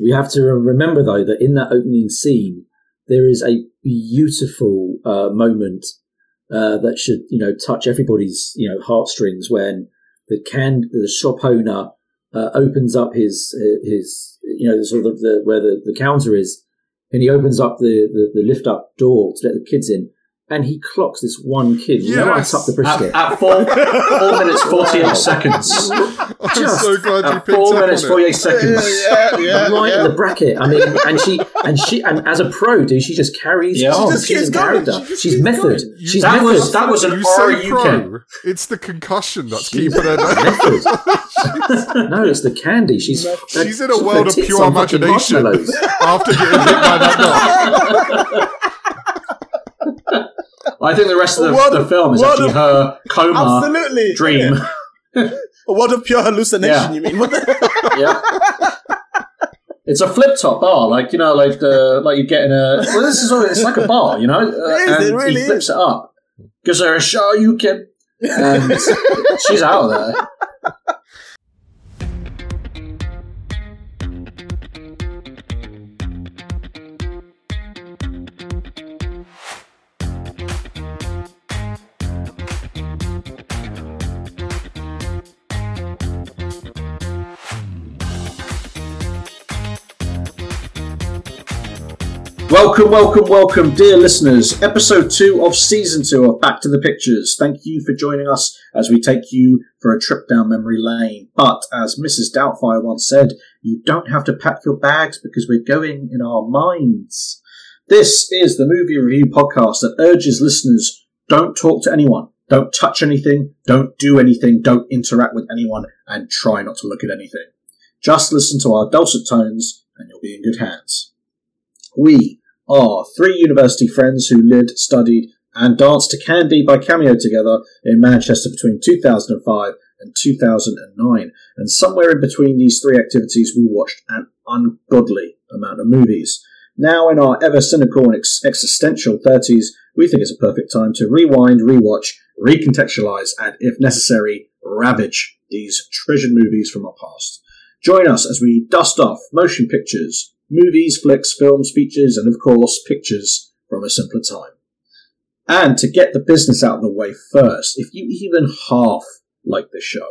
We have to remember though that in that opening scene, there is a beautiful uh, moment uh, that should you know touch everybody's you know heartstrings when the can the shop owner uh, opens up his his you know sort of the where the, the counter is and he opens up the, the, the lift up door to let the kids in and he clocks this one kid yes. right up the brisket. At, at four, four minutes, 48 seconds. I'm Just so glad you picked four minutes, 48 seconds. Yeah, yeah, right yeah. in the bracket. I mean, and she, and she, and as a pro, dude, she just carries yeah. on. She she's character. She she's method. You, she's that method. Was, that was an RUK. It's the concussion that's keeping her method. no, it's the candy. She's, she's in a world of pure imagination after getting hit by that dog. I think the rest of the, what, the film is actually of, her coma absolutely, dream. A pure hallucination, yeah. you mean? yeah. It's a flip top bar, like you know, like the like you get in a. Well, this is all, it's like a bar, you know, it is, and it really he flips is. it up, gives her a show you can, and she's out of there. Welcome, welcome, welcome, dear listeners. Episode two of season two of Back to the Pictures. Thank you for joining us as we take you for a trip down memory lane. But as Mrs. Doubtfire once said, you don't have to pack your bags because we're going in our minds. This is the movie review podcast that urges listeners don't talk to anyone, don't touch anything, don't do anything, don't interact with anyone, and try not to look at anything. Just listen to our dulcet tones and you'll be in good hands. We are three university friends who lived, studied, and danced to Candy by Cameo together in Manchester between 2005 and 2009. And somewhere in between these three activities, we watched an ungodly amount of movies. Now, in our ever cynical and ex- existential 30s, we think it's a perfect time to rewind, rewatch, recontextualize, and if necessary, ravage these treasured movies from our past. Join us as we dust off motion pictures, movies, flicks, films, features, and of course, pictures from a simpler time. And to get the business out of the way first, if you even half like the show,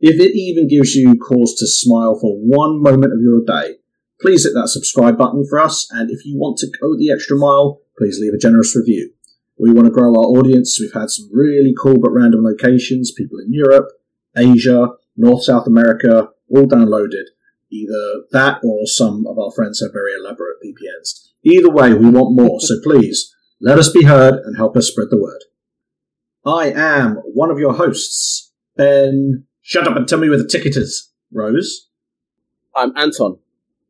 if it even gives you cause to smile for one moment of your day, please hit that subscribe button for us. And if you want to go the extra mile, please leave a generous review. We want to grow our audience. We've had some really cool but random locations, people in Europe, Asia, North South America, all downloaded. Either that or some of our friends have very elaborate VPNs. Either way, we want more, so please let us be heard and help us spread the word. I am one of your hosts, Ben. Shut up and tell me where the ticket is, Rose. I'm Anton.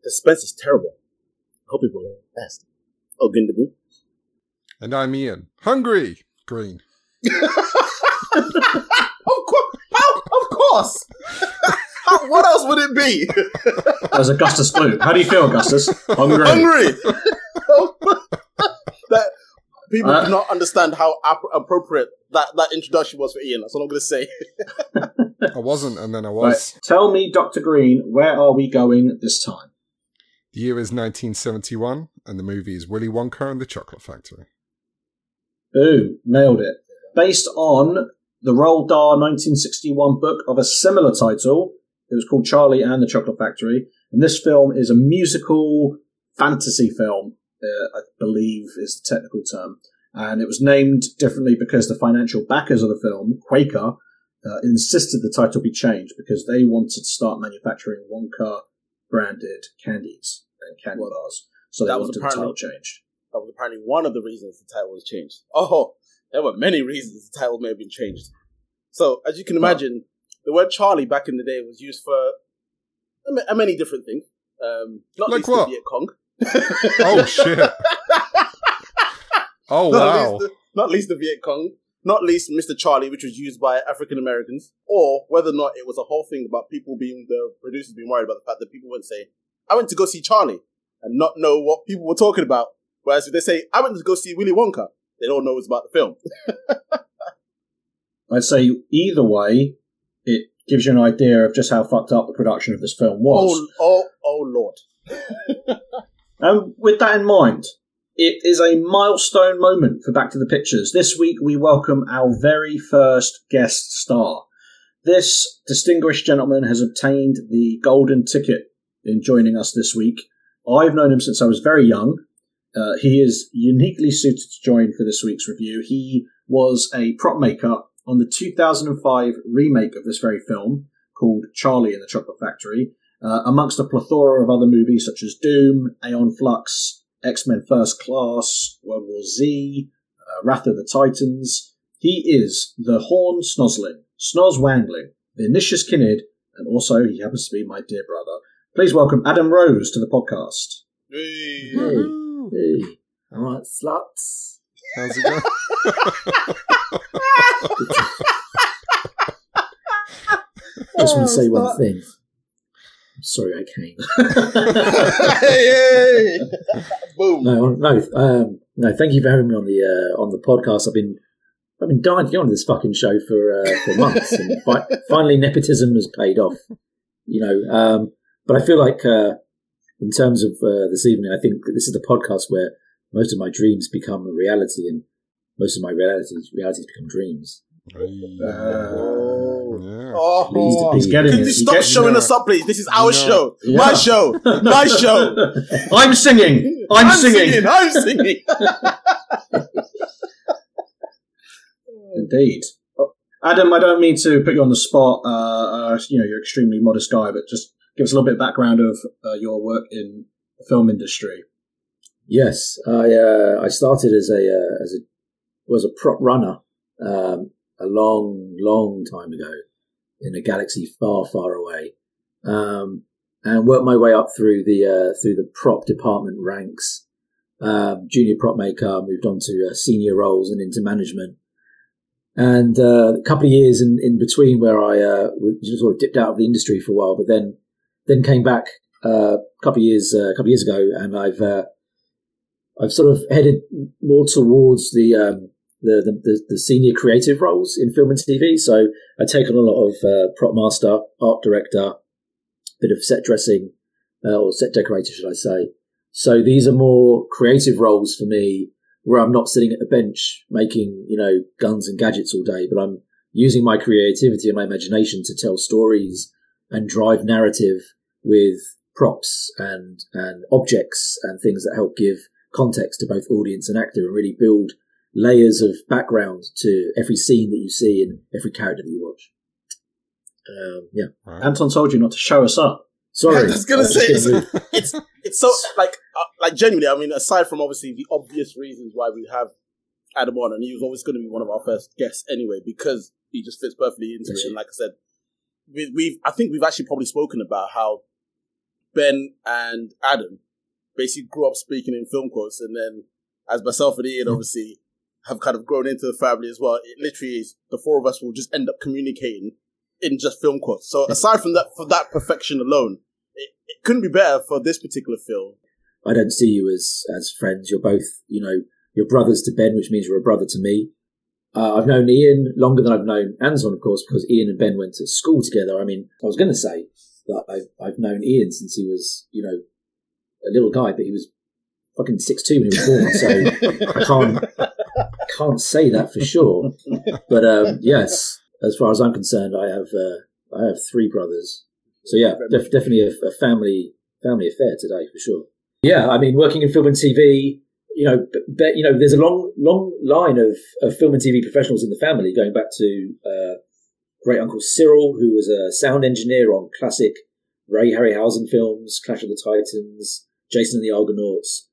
The suspense is terrible. I hope people are the best. Oh, Gundabu. And I'm Ian. Hungry! Green. of course! How? Of course! How, what else would it be? As Augustus Gloop. How do you feel, Augustus? Hungry. Hungry. that people uh, do not understand how ap- appropriate that, that introduction was for Ian. That's what I'm going to say. I wasn't, and then I was. Right. Tell me, Doctor Green, where are we going this time? The year is 1971, and the movie is Willy Wonka and the Chocolate Factory. Boom, nailed it. Based on the Roald Dahl 1961 book of a similar title, it was called Charlie and the Chocolate Factory. And this film is a musical fantasy film, uh, I believe is the technical term. And it was named differently because the financial backers of the film, Quaker, uh, insisted the title be changed because they wanted to start manufacturing Wonka branded candies and candy bars. So they wanted the title changed. That was apparently one of the reasons the title was changed. Oh, there were many reasons the title may have been changed. So, as you can imagine, the word Charlie back in the day was used for a many different things. Um, not like least what? the Viet Cong. oh shit! Oh not wow! Least the, not least the Viet Cong. Not least Mr. Charlie, which was used by African Americans, or whether or not it was a whole thing about people being the producers being worried about the fact that people wouldn't say, "I went to go see Charlie," and not know what people were talking about. Whereas if they say, "I went to go see Willy Wonka," they don't know it's about the film. I'd say either way, it gives you an idea of just how fucked up the production of this film was. Oh, oh, oh, lord! um, with that in mind, it is a milestone moment for Back to the Pictures. This week we welcome our very first guest star. This distinguished gentleman has obtained the golden ticket in joining us this week. I've known him since I was very young. Uh, he is uniquely suited to join for this week's review. He was a prop maker on the 2005 remake of this very film called Charlie and the Chocolate Factory, uh, amongst a plethora of other movies such as Doom, Aeon Flux, X Men First Class, World War Z, uh, Wrath of the Titans. He is the Horn Snosling, Snoz Wangling, Vermicious Knid, and also he happens to be my dear brother. Please welcome Adam Rose to the podcast. Hey. Hey, hey. All right, sluts. How's it going? Just want to say one thing. I'm sorry I came. hey, hey. Boom. No, no, um, no. Thank you for having me on the uh, on the podcast. I've been I've been dying to get on this fucking show for uh, for months, and fi- finally nepotism has paid off. You know, um, but I feel like uh, in terms of uh, this evening, I think this is the podcast where most of my dreams become a reality, and most of my realities realities become dreams. Uh, yeah. Oh, Pleased He's getting Can it. you stop getting showing it. us up, please? This is our No. show. Yeah. My show. My show. I'm singing. I'm, singing. I'm singing. Indeed. Oh, Adam, I don't mean to put you on the spot. Uh, uh, you know, you're an extremely modest guy, but just give us a little bit of background of uh, your work in the film industry. Yes, I uh, I started as a uh, as a was a prop runner um, a long long time ago in a galaxy far far away, um, and worked my way up through the uh, through the prop department ranks. Um, junior prop maker, moved on to uh, senior roles and into management. And uh, a couple of years in, in between where I uh, just sort of dipped out of the industry for a while, but then then came back a couple of years a couple of years ago, and I've I've sort of headed more towards the, um, the, the, the senior creative roles in film and TV. So I take on a lot of uh, prop master, art director, bit of set dressing uh, or set decorator, should I say? So these are more creative roles for me, where I'm not sitting at the bench making you know guns and gadgets all day, but I'm using my creativity and my imagination to tell stories and drive narrative with props and and objects and things that help give context to both audience and actor and really build layers of background to every scene that you see and every character that you watch. Um, yeah, Right. Anton told you not to show us up. sorry. I was gonna was say, just getting rude. it's it's so like uh, like genuinely. I mean, aside from obviously the obvious reasons why we have Adam on, and he was always going to be one of our first guests anyway because he just fits perfectly into Yes, it. And like I said, we, we've I think we've actually probably spoken about how Ben and Adam basically grew up speaking in film quotes, and then as myself and Ian obviously have kind of grown into the family as well. It literally is the four of us will just end up communicating in just film quotes. So aside from that, for that perfection alone, it, it couldn't be better for this particular film. I don't see you as as friends. You're both, you know, you're brothers to Ben, which means you're a brother to me. Uh, I've known Ian longer than I've known Anton, of course, because Ian and Ben went to school together. I mean, I was going to say that I've, I've known Ian since he was, you know, a little guy, but he was fucking six two when he was born. So I can't can't say that for sure. But um, yes, as far as I'm concerned, I have uh, I have three brothers. So yeah, def- definitely a, a family family affair today for sure. Yeah, I mean, working in film and TV, you know, be, you know, there's a long, long line of, of film and TV professionals in the family, going back to uh, great uncle Cyril, who was a sound engineer on classic Ray Harryhausen films, Clash of the Titans, Jason and the Argonauts,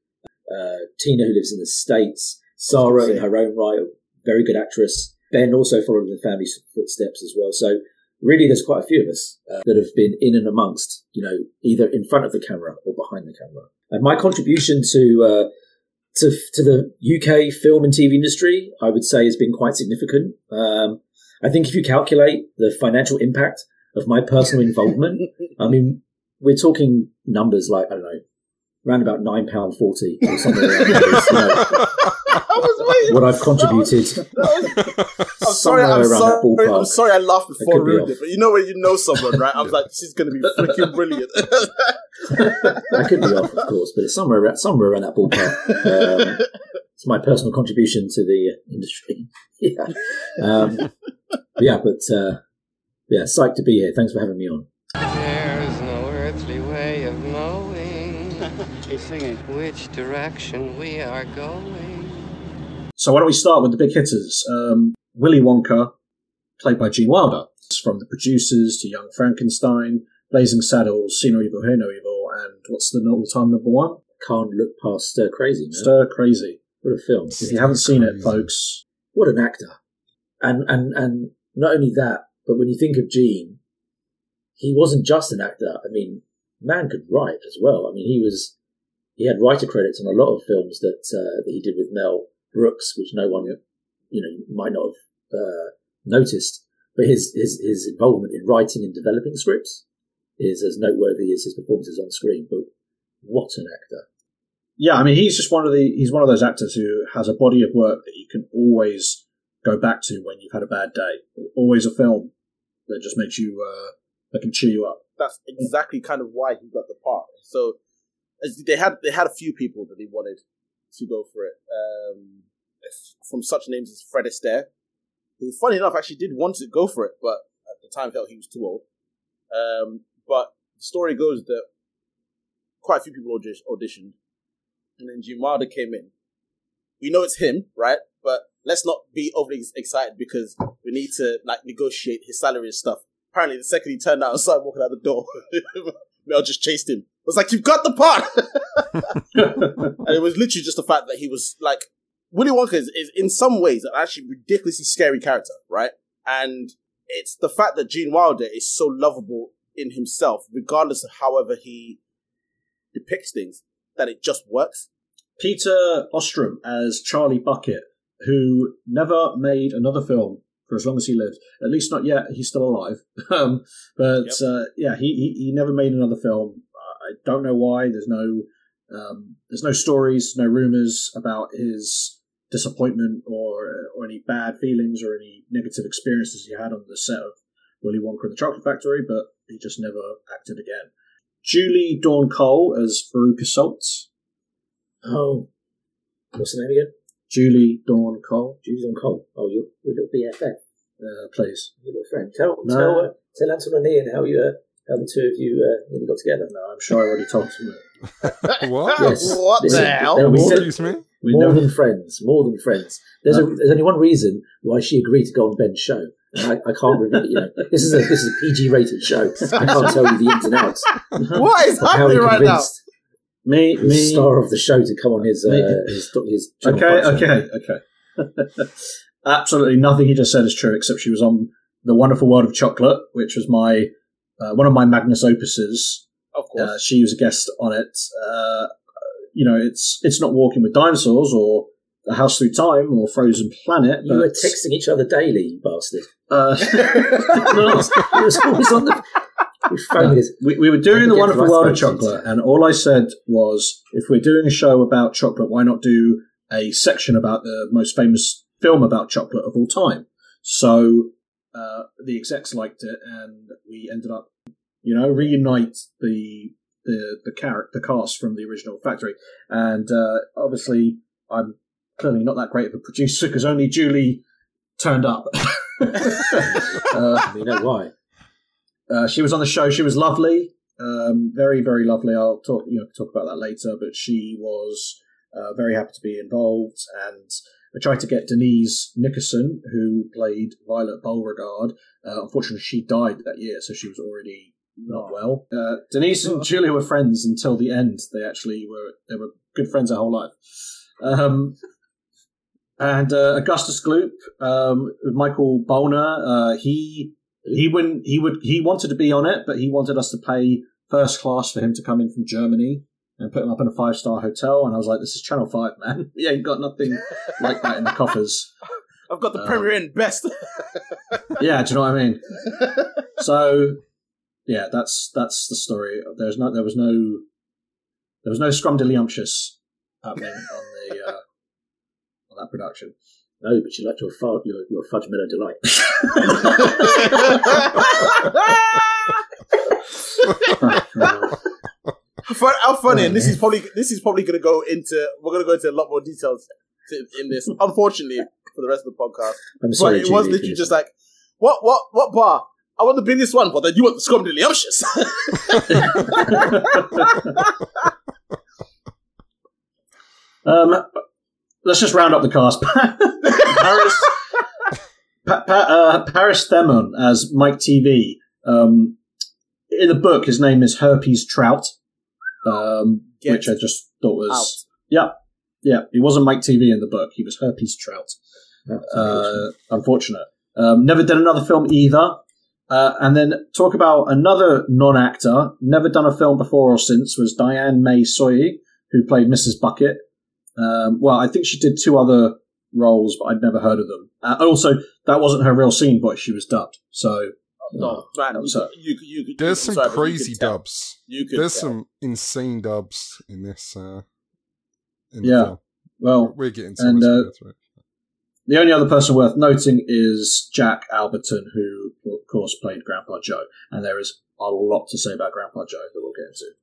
uh, Tina, who lives in the States, Sarah in her own right, a very good actress. Ben also followed in the family's footsteps as well. So really, there's quite a few of us uh, that have been in and amongst, you know, either in front of the camera or behind the camera. And my contribution to uh, to to the UK film and TV industry, I would say, has been quite significant. Um, I think if you calculate the financial impact of my personal involvement, I mean, we're talking numbers like I don't know, around about nine pound forty or something like that. is, you know, I was waiting. what I've contributed. That was- I'm sorry, I'm around sorry, that ballpark. I'm sorry I laughed before could be ruined it, but you know when you know someone, right? I was like, she's going to be freaking brilliant. that could be off, of course, but it's somewhere around, somewhere around that ballpark. Um, it's my personal contribution to the uh, industry. yeah, um, but yeah, but uh, yeah, psyched to be here. Thanks for having me on. He's singing. which direction we are going. So why don't we start with the big hitters? Um, Willy Wonka, played by Gene Wilder. From the producers to Young Frankenstein, Blazing Saddles, See No Evil, Hear No Evil, and what's the all-time number one? Can't look past Stir Crazy. Man. Stir Crazy. What a film! If you haven't seen it, folks, What an actor! And and and not only that, but when you think of Gene, he wasn't just an actor. I mean, man could write as well. I mean, he was he had writer credits on a lot of films that uh, that he did with Mel Brooks, which no one you know might not have uh, noticed. But his his his involvement in writing and developing scripts is as noteworthy as his performances on screen. But what an actor! yeah, I mean, he's just one of the he's one of those actors who has a body of work that you can always go back to when you've had a bad day. Always a film that just makes you uh, that can cheer you up. That's exactly kind of why he got the part. So as they had they had a few people that they wanted to go for it. Um, from such names as Fred Astaire, who, funny enough, actually did want to go for it, but at the time felt he was too old. Um, but the story goes that quite a few people audi- auditioned, and then Gene came in. We know it's him, right? But let's not be overly excited because we need to like negotiate his salary and stuff. Apparently, the second he turned out and started walking out the door, Mel just chased him. I was like, "You've got the part," and it was literally just the fact that he was like Willy Wonka is, is in some ways an actually ridiculously scary character, right? And it's the fact that Gene Wilder is so lovable in himself, regardless of however he depicts things, that it just works. Peter Ostrum as Charlie Bucket, who never made another film for as long as he lived. At least not yet. He's still alive. um, but Yep. uh, yeah, he, he he never made another film. Don't know why. There's no um, there's no stories, no rumors about his disappointment or or any bad feelings or any negative experiences he had on the set of Willy Wonka and the Chocolate Factory. But he just never acted again. Julie Dawn Cole as Veruca Salt. Oh, what's the name again? Julie Dawn Cole. Julie Dawn Cole. Oh, your, your little BFF, Uh, please. your little friend. Tell No. tell tell Anton and Ian how you uh, how the two of you uh, got together. No, I'm sure I already told him. What? Yes. What the hell? there- we said- Excuse me? We more know. than friends, more than friends. There's a, there's only one reason why she agreed to go on Ben's show. I, I can't reveal. You know, this is a this is a PG rated show. I can't tell you the ins and outs. What is of how happening he right now? Me, the me. star of the show to come on his uh, his his Channel Okay, show. okay, okay. Absolutely nothing he just said is true, except she was on The Wonderful World of Chocolate, which was my uh, one of my magnus opuses. Of course. Uh, she was a guest on it. Uh, you know, it's it's not Walking with Dinosaurs or The House Through Time or Frozen Planet. You were texting each other daily, you bastard. uh, No, it was always on the. We, we were doing the wonderful world of chocolate, and all I said was, if we're doing a show about chocolate, why not do a section about the most famous film about chocolate of all time? So uh, the execs liked it, and we ended up, you know, reunite the the the character, the cast from the original Factory, and uh, obviously I'm clearly not that great of a producer because only Julie turned up. uh, We know why. uh, she was on the show. She was lovely, um, very, very lovely. I'll talk, you know, talk about that later. But she was uh, very happy to be involved, and I tried to get Denise Nickerson, who played Violet Beauregarde. Uh, unfortunately, she died that year, so she was already not well. Uh, Denise and Julia were friends until the end. They actually were. They were good friends their whole life. Um, and uh, Augustus Gloop, um, with Michael Bollner, uh, he he wouldn't he would he wanted to be on it, but he wanted us to pay first class for him to come in from Germany and put him up in a five star hotel. And I was like, "This is Channel Five, man. We ain't got nothing like that in the coffers." I've got the Uh, Premier Inn best. Yeah, do you know what I mean? So, yeah, that's that's the story. There's no there was no there was no scrumdiddlyumptious happening on the uh, on that production. No, but you like your fu- your, your fudge mellow delight. Fun, how funny, and this is probably this is probably going to go into we're going to go into a lot more details to, in this. Unfortunately, for the rest of the podcast, I'm sorry, but it was Julie, literally finish just like, what, what, what bar? I want the biggest one, but then you want the scrumdiddlyumptious. Um, let's just round up the cast. Paris, pa- pa- uh, Paris Themmen as Mike TV. Um, in the book, his name is Herpes Trout, um, Get which I just thought was out. yeah, yeah. He wasn't Mike TV in the book. He was Herpes Trout. Uh, unfortunate. Um, never did another film either. Uh, and then talk about another non-actor, never done a film before or since, was Diane May Soy, who played Mrs. Bucket. Um, well, I think she did two other roles, but I'd never heard of them. Uh, also, that wasn't her real singing voice; she was dubbed. So, no, man, you, So- you, you, you, There's I'm some sorry, but you crazy could dubs. You could There's tell. some insane dubs in this. Uh, in Yeah. the film. well, we're getting to and, much uh, right? the only other person worth noting is Jack Albertson, who, of course, played Grandpa Joe. And there is a lot to say about Grandpa Joe that we'll get into.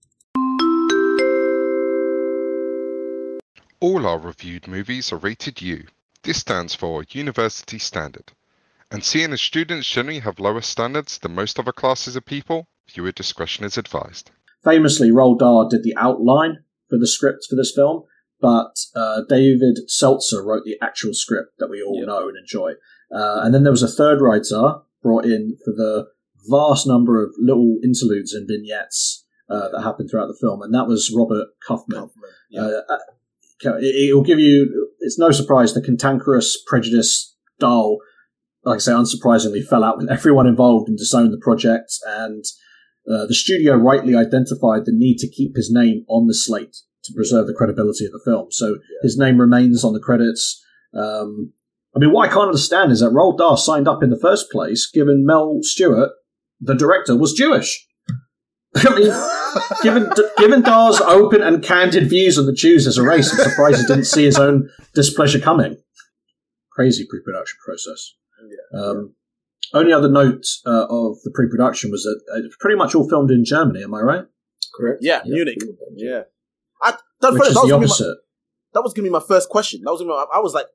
All our reviewed movies are rated U. This stands for University Standard. And seeing as students generally have lower standards than most other classes of people, viewer discretion is advised. famously, Roald Dahl did the outline for the script for this film, but uh, David Seltzer wrote the actual script that we all Yeah. know and enjoy. Uh, and then there was a third writer brought in for the vast number of little interludes and vignettes uh, that happened throughout the film, and that was Robert Kaufman. Kaufman, yeah. Uh, uh, it will give you. It's no surprise the cantankerous, prejudiced Dahl, like I say, unsurprisingly, fell out with everyone involved and disowned the project. And uh, the studio rightly identified the need to keep his name on the slate to preserve the credibility of the film. So his name remains on the credits. Um, I mean, what I can't understand is that Roald Dahl signed up in the first place, given Mel Stuart, the director, was Jewish. I mean, given given Dahl's open and candid views on the Jews as a race, I'm surprised he didn't see his own displeasure coming. Crazy pre-production process. Um, only other note uh, of the pre-production was that it's pretty much all filmed in Germany. Am I right? correct. Yeah, Munich. Yeah. I, that, Which first, is that, was the gonna be my, that was gonna be my first question. That was gonna be, my, I was like,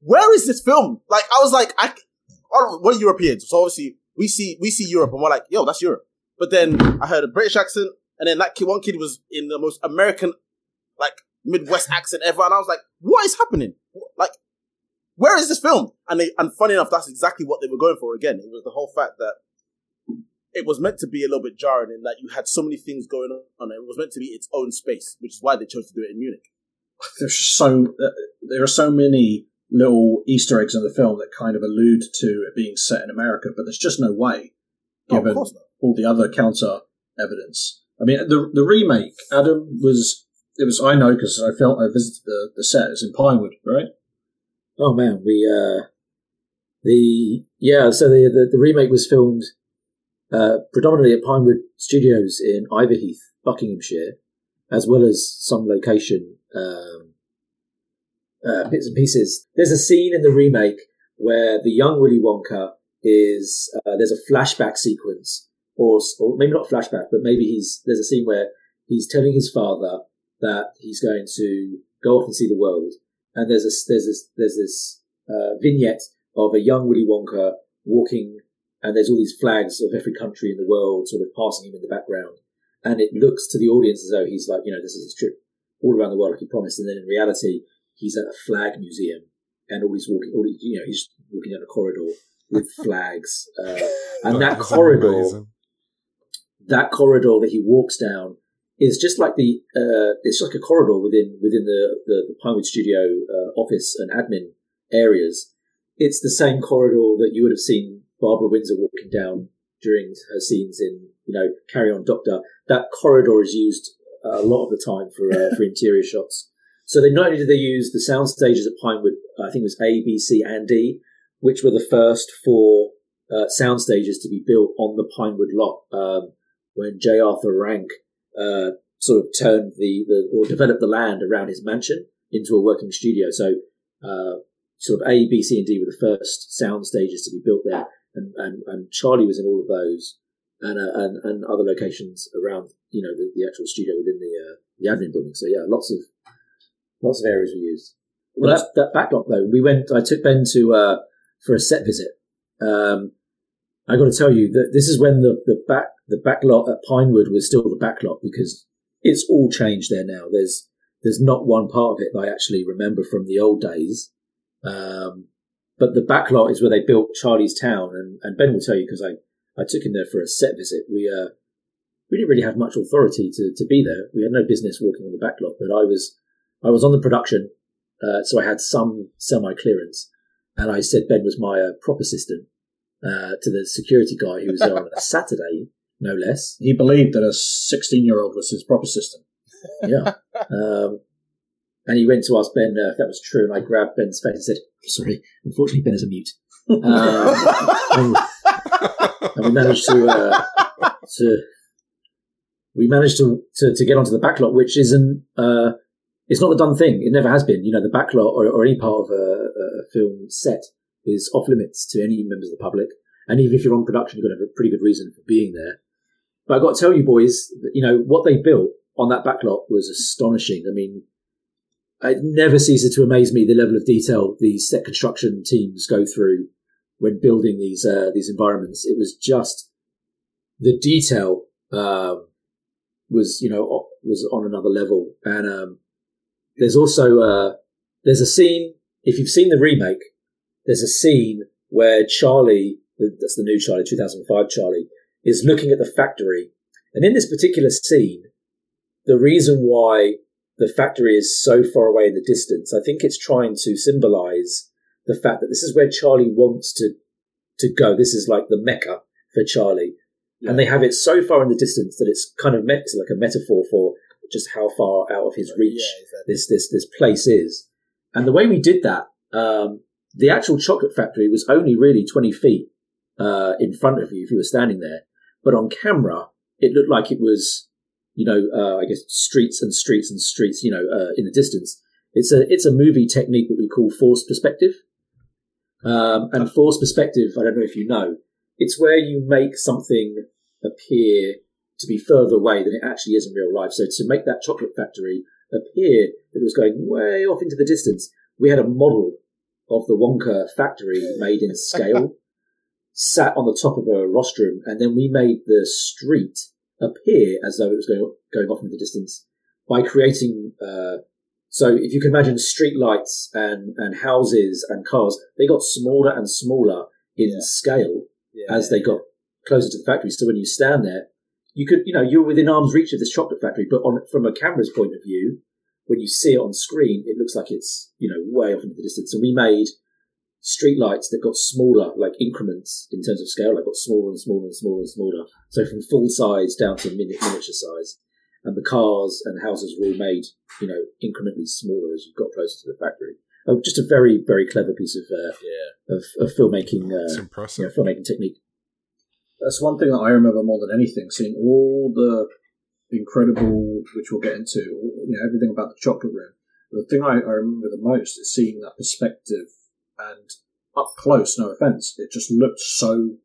where is this film? Like, I was like, I, I don't, we're Europeans, so obviously we see we see Europe, and we're like, yo, that's Europe. But then I heard a British accent, and then that kid, one kid was in the most American, like Midwest accent ever, and I was like, what is happening? Like, where is this film? And they, and funny enough, that's exactly what they were going for. Again, it was the whole fact that it was meant to be a little bit jarring in that you had so many things going on. It was meant to be its own space, which is why they chose to do it in Munich. There's so uh, there are so many little Easter eggs in the film that kind of allude to it being set in America, but there's just no way, given course not. all the other counter evidence. I mean, the the remake, Adam was it was I know because I felt I visited the the set. It's in Pinewood, right? Oh man, we uh, the yeah. So the the, the remake was filmed uh, predominantly at Pinewood Studios in Iverheath, Buckinghamshire, as well as some location um, uh, bits and pieces. There's a scene in the remake where the young Willy Wonka is uh, there's a flashback sequence, or or maybe not flashback, but maybe he's there's a scene where he's telling his father that he's going to go off and see the world, and there's a there's this there's this uh, vignette of a young Willy Wonka walking, and there's all these flags of every country in the world sort of passing him in the background, and it looks to the audience as though he's like you know this is his trip all around the world like he promised, and then in reality he's at a flag museum, and all he's walking, all he, you know he's walking down a corridor with flags, uh, and that corridor amazing. that corridor that he walks down is just like the uh, it's like a corridor within within the the, the Pinewood Studio uh, office and admin areas. It's the same corridor that you would have seen Barbara Windsor walking down during her scenes in you know Carry On Doctor. That corridor is used a lot of the time for uh, for interior shots. So they not only did they use the sound stages at Pinewood, I think it was A, B, C, and D, which were the first four uh, sound stages to be built on the Pinewood lot. Um, when J. Arthur Rank uh, sort of turned the, the or developed the land around his mansion into a working studio. So uh, sort of A, B, C, and D were the first sound stages to be built there, and and, and Charlie was in all of those, and uh, and and other locations around you know the, the actual studio within the uh, the admin building. So yeah, lots of lots of areas we used. Well, that, that backlot though, we went. I took Ben to uh, for a set visit. Um, I got to tell you that this is when the, the back the backlot at Pinewood was still the backlot because it's all changed there now. There's there's not one part of it that I actually remember from the old days. Um, but the backlot is where they built Charlie's Town, and, and Ben will tell you because I, I took him there for a set visit. We uh, we didn't really have much authority to, to be there. We had no business walking on the backlot, but I was I was on the production, uh, so I had some semi clearance, and I said Ben was my uh, prop assistant uh, to the security guy who was there on a Saturday, no less. He believed that a 16 year old was his proper system. Yeah. Um, and he went to ask Ben uh, if that was true, and I grabbed Ben's face and said, "Sorry, unfortunately, Ben is a mute." Um, and, and we managed to uh, to we managed to, to, to get onto the backlot, which isn't uh, it's not a done thing. It never has been. You know, the backlot or, or any part of a, a, film set is off limits to any members of the public. And even if you're on production, you've got to have a pretty good reason for being there. But I've got to tell you, boys, you know what they built on that backlot was astonishing. I mean, it never ceases to amaze me the level of detail these set construction teams go through when building these uh, these environments. It was just the detail um, was you know was on another level, and um, there's also uh, there's a scene if you've seen the remake. There's a scene where Charlie, that's the new Charlie, 2005 Charlie, is looking at the factory, and in this particular scene, the reason why the factory is so far away in the distance. I think it's trying to symbolize the fact that this is where Charlie wants to to go. This is like the mecca for Charlie, yeah. and they have it so far in the distance that it's kind of meant like a metaphor for just how far out of his reach yeah, exactly. this this this place is. And the way we did that, um, the actual chocolate factory was only really twenty feet uh, in front of you if you were standing there, but on camera it looked like it was you know, uh, I guess streets and streets and streets, you know, uh, in the distance. It's a it's a movie technique that we call forced perspective. Um, and forced perspective, I don't know if you know, it's where you make something appear to be further away than it actually is in real life. So to make that chocolate factory appear that it was going way off into the distance, we had a model of the Wonka factory made in scale, sat on the top of a rostrum, and then we made the street appear as though it was going going off in the distance by creating. Uh, so if you can imagine street lights and and houses and cars, they got smaller and smaller in yeah. scale yeah, as they got closer to the factory. So when you stand there, you could you know you're within arm's reach of this chocolate factory, but on from a camera's point of view, when you see it on screen, it looks like it's you know way off into the distance. And we made streetlights that got smaller, like increments in terms of scale, like got smaller and smaller and smaller and smaller. So from full size down to mini- miniature size. And the cars and houses were all made, you know, incrementally smaller as you got closer to the factory. Oh, just a very, very clever piece of uh, yeah. of, of filmmaking. Uh, it's impressive. You know, filmmaking technique. That's one thing that I remember more than anything. Seeing all the incredible, which we'll get into, you know, everything about the chocolate room. The thing I, I remember the most is seeing that perspective and up close, no offense, it just looked so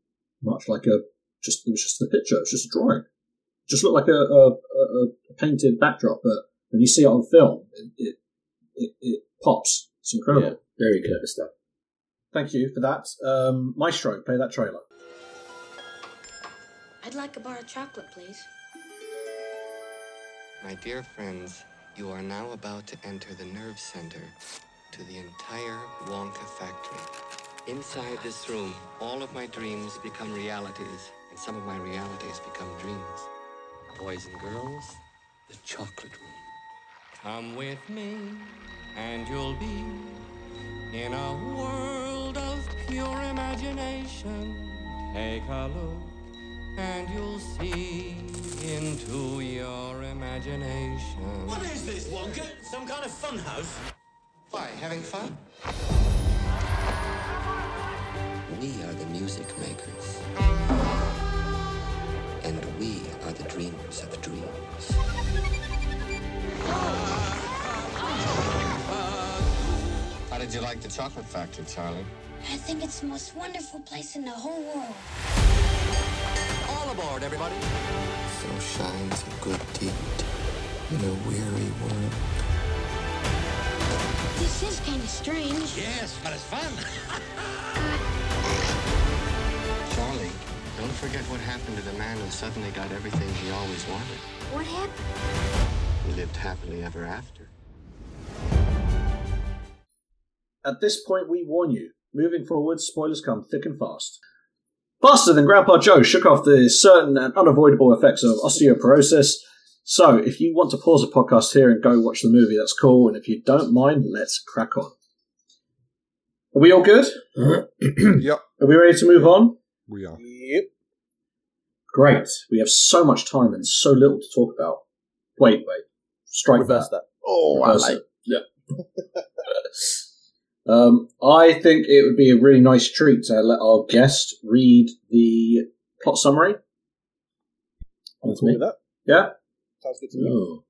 much like a just it was just a picture, it was just a drawing. It just looked like a, a, a, a painted backdrop, but when you see it on film, it it, it, it pops. It's incredible. Yeah, very clever stuff. Thank you for that, um, Maestro. Play that trailer. I'd like a bar of chocolate, please. My dear friends, you are now about to enter the nerve center to the entire Wonka factory. Inside this room, all of my dreams become realities, and some of my realities become dreams. Boys and girls, the chocolate room. Come with me, and you'll be in a world of pure imagination. Take a look, and you'll see into your imagination. What is this, Wonka? Some kind of fun house? Why, having fun? We are the music makers. And we are the dreamers of dreams. How did you like the chocolate factory, Charlie? I think it's the most wonderful place in the whole world. All aboard, everybody. So shines a good deed in a weary world. This is kind of strange. Yes, but it's fun. Charlie, don't forget what happened to the man who suddenly got everything he always wanted. What happened? He lived happily ever after. At this point, we warn you. Moving forward, spoilers come thick and fast. Faster than Grandpa Joe shook off the certain and unavoidable effects of osteoporosis. So, if you want to pause the podcast here and go watch the movie, that's cool. And if you don't mind, let's crack on. Are we all good? Uh-huh. Yep, Are we ready to move on? we are. Yep. Great. We have so much time and so little to talk about. Wait, wait. Strike Reverse that. that. Oh, I Reverse like. it. Yeah. um, I think it would be a really nice treat to let our guest read the plot summary. That's Cool me. that. Yeah? Sounds good to me. Oh,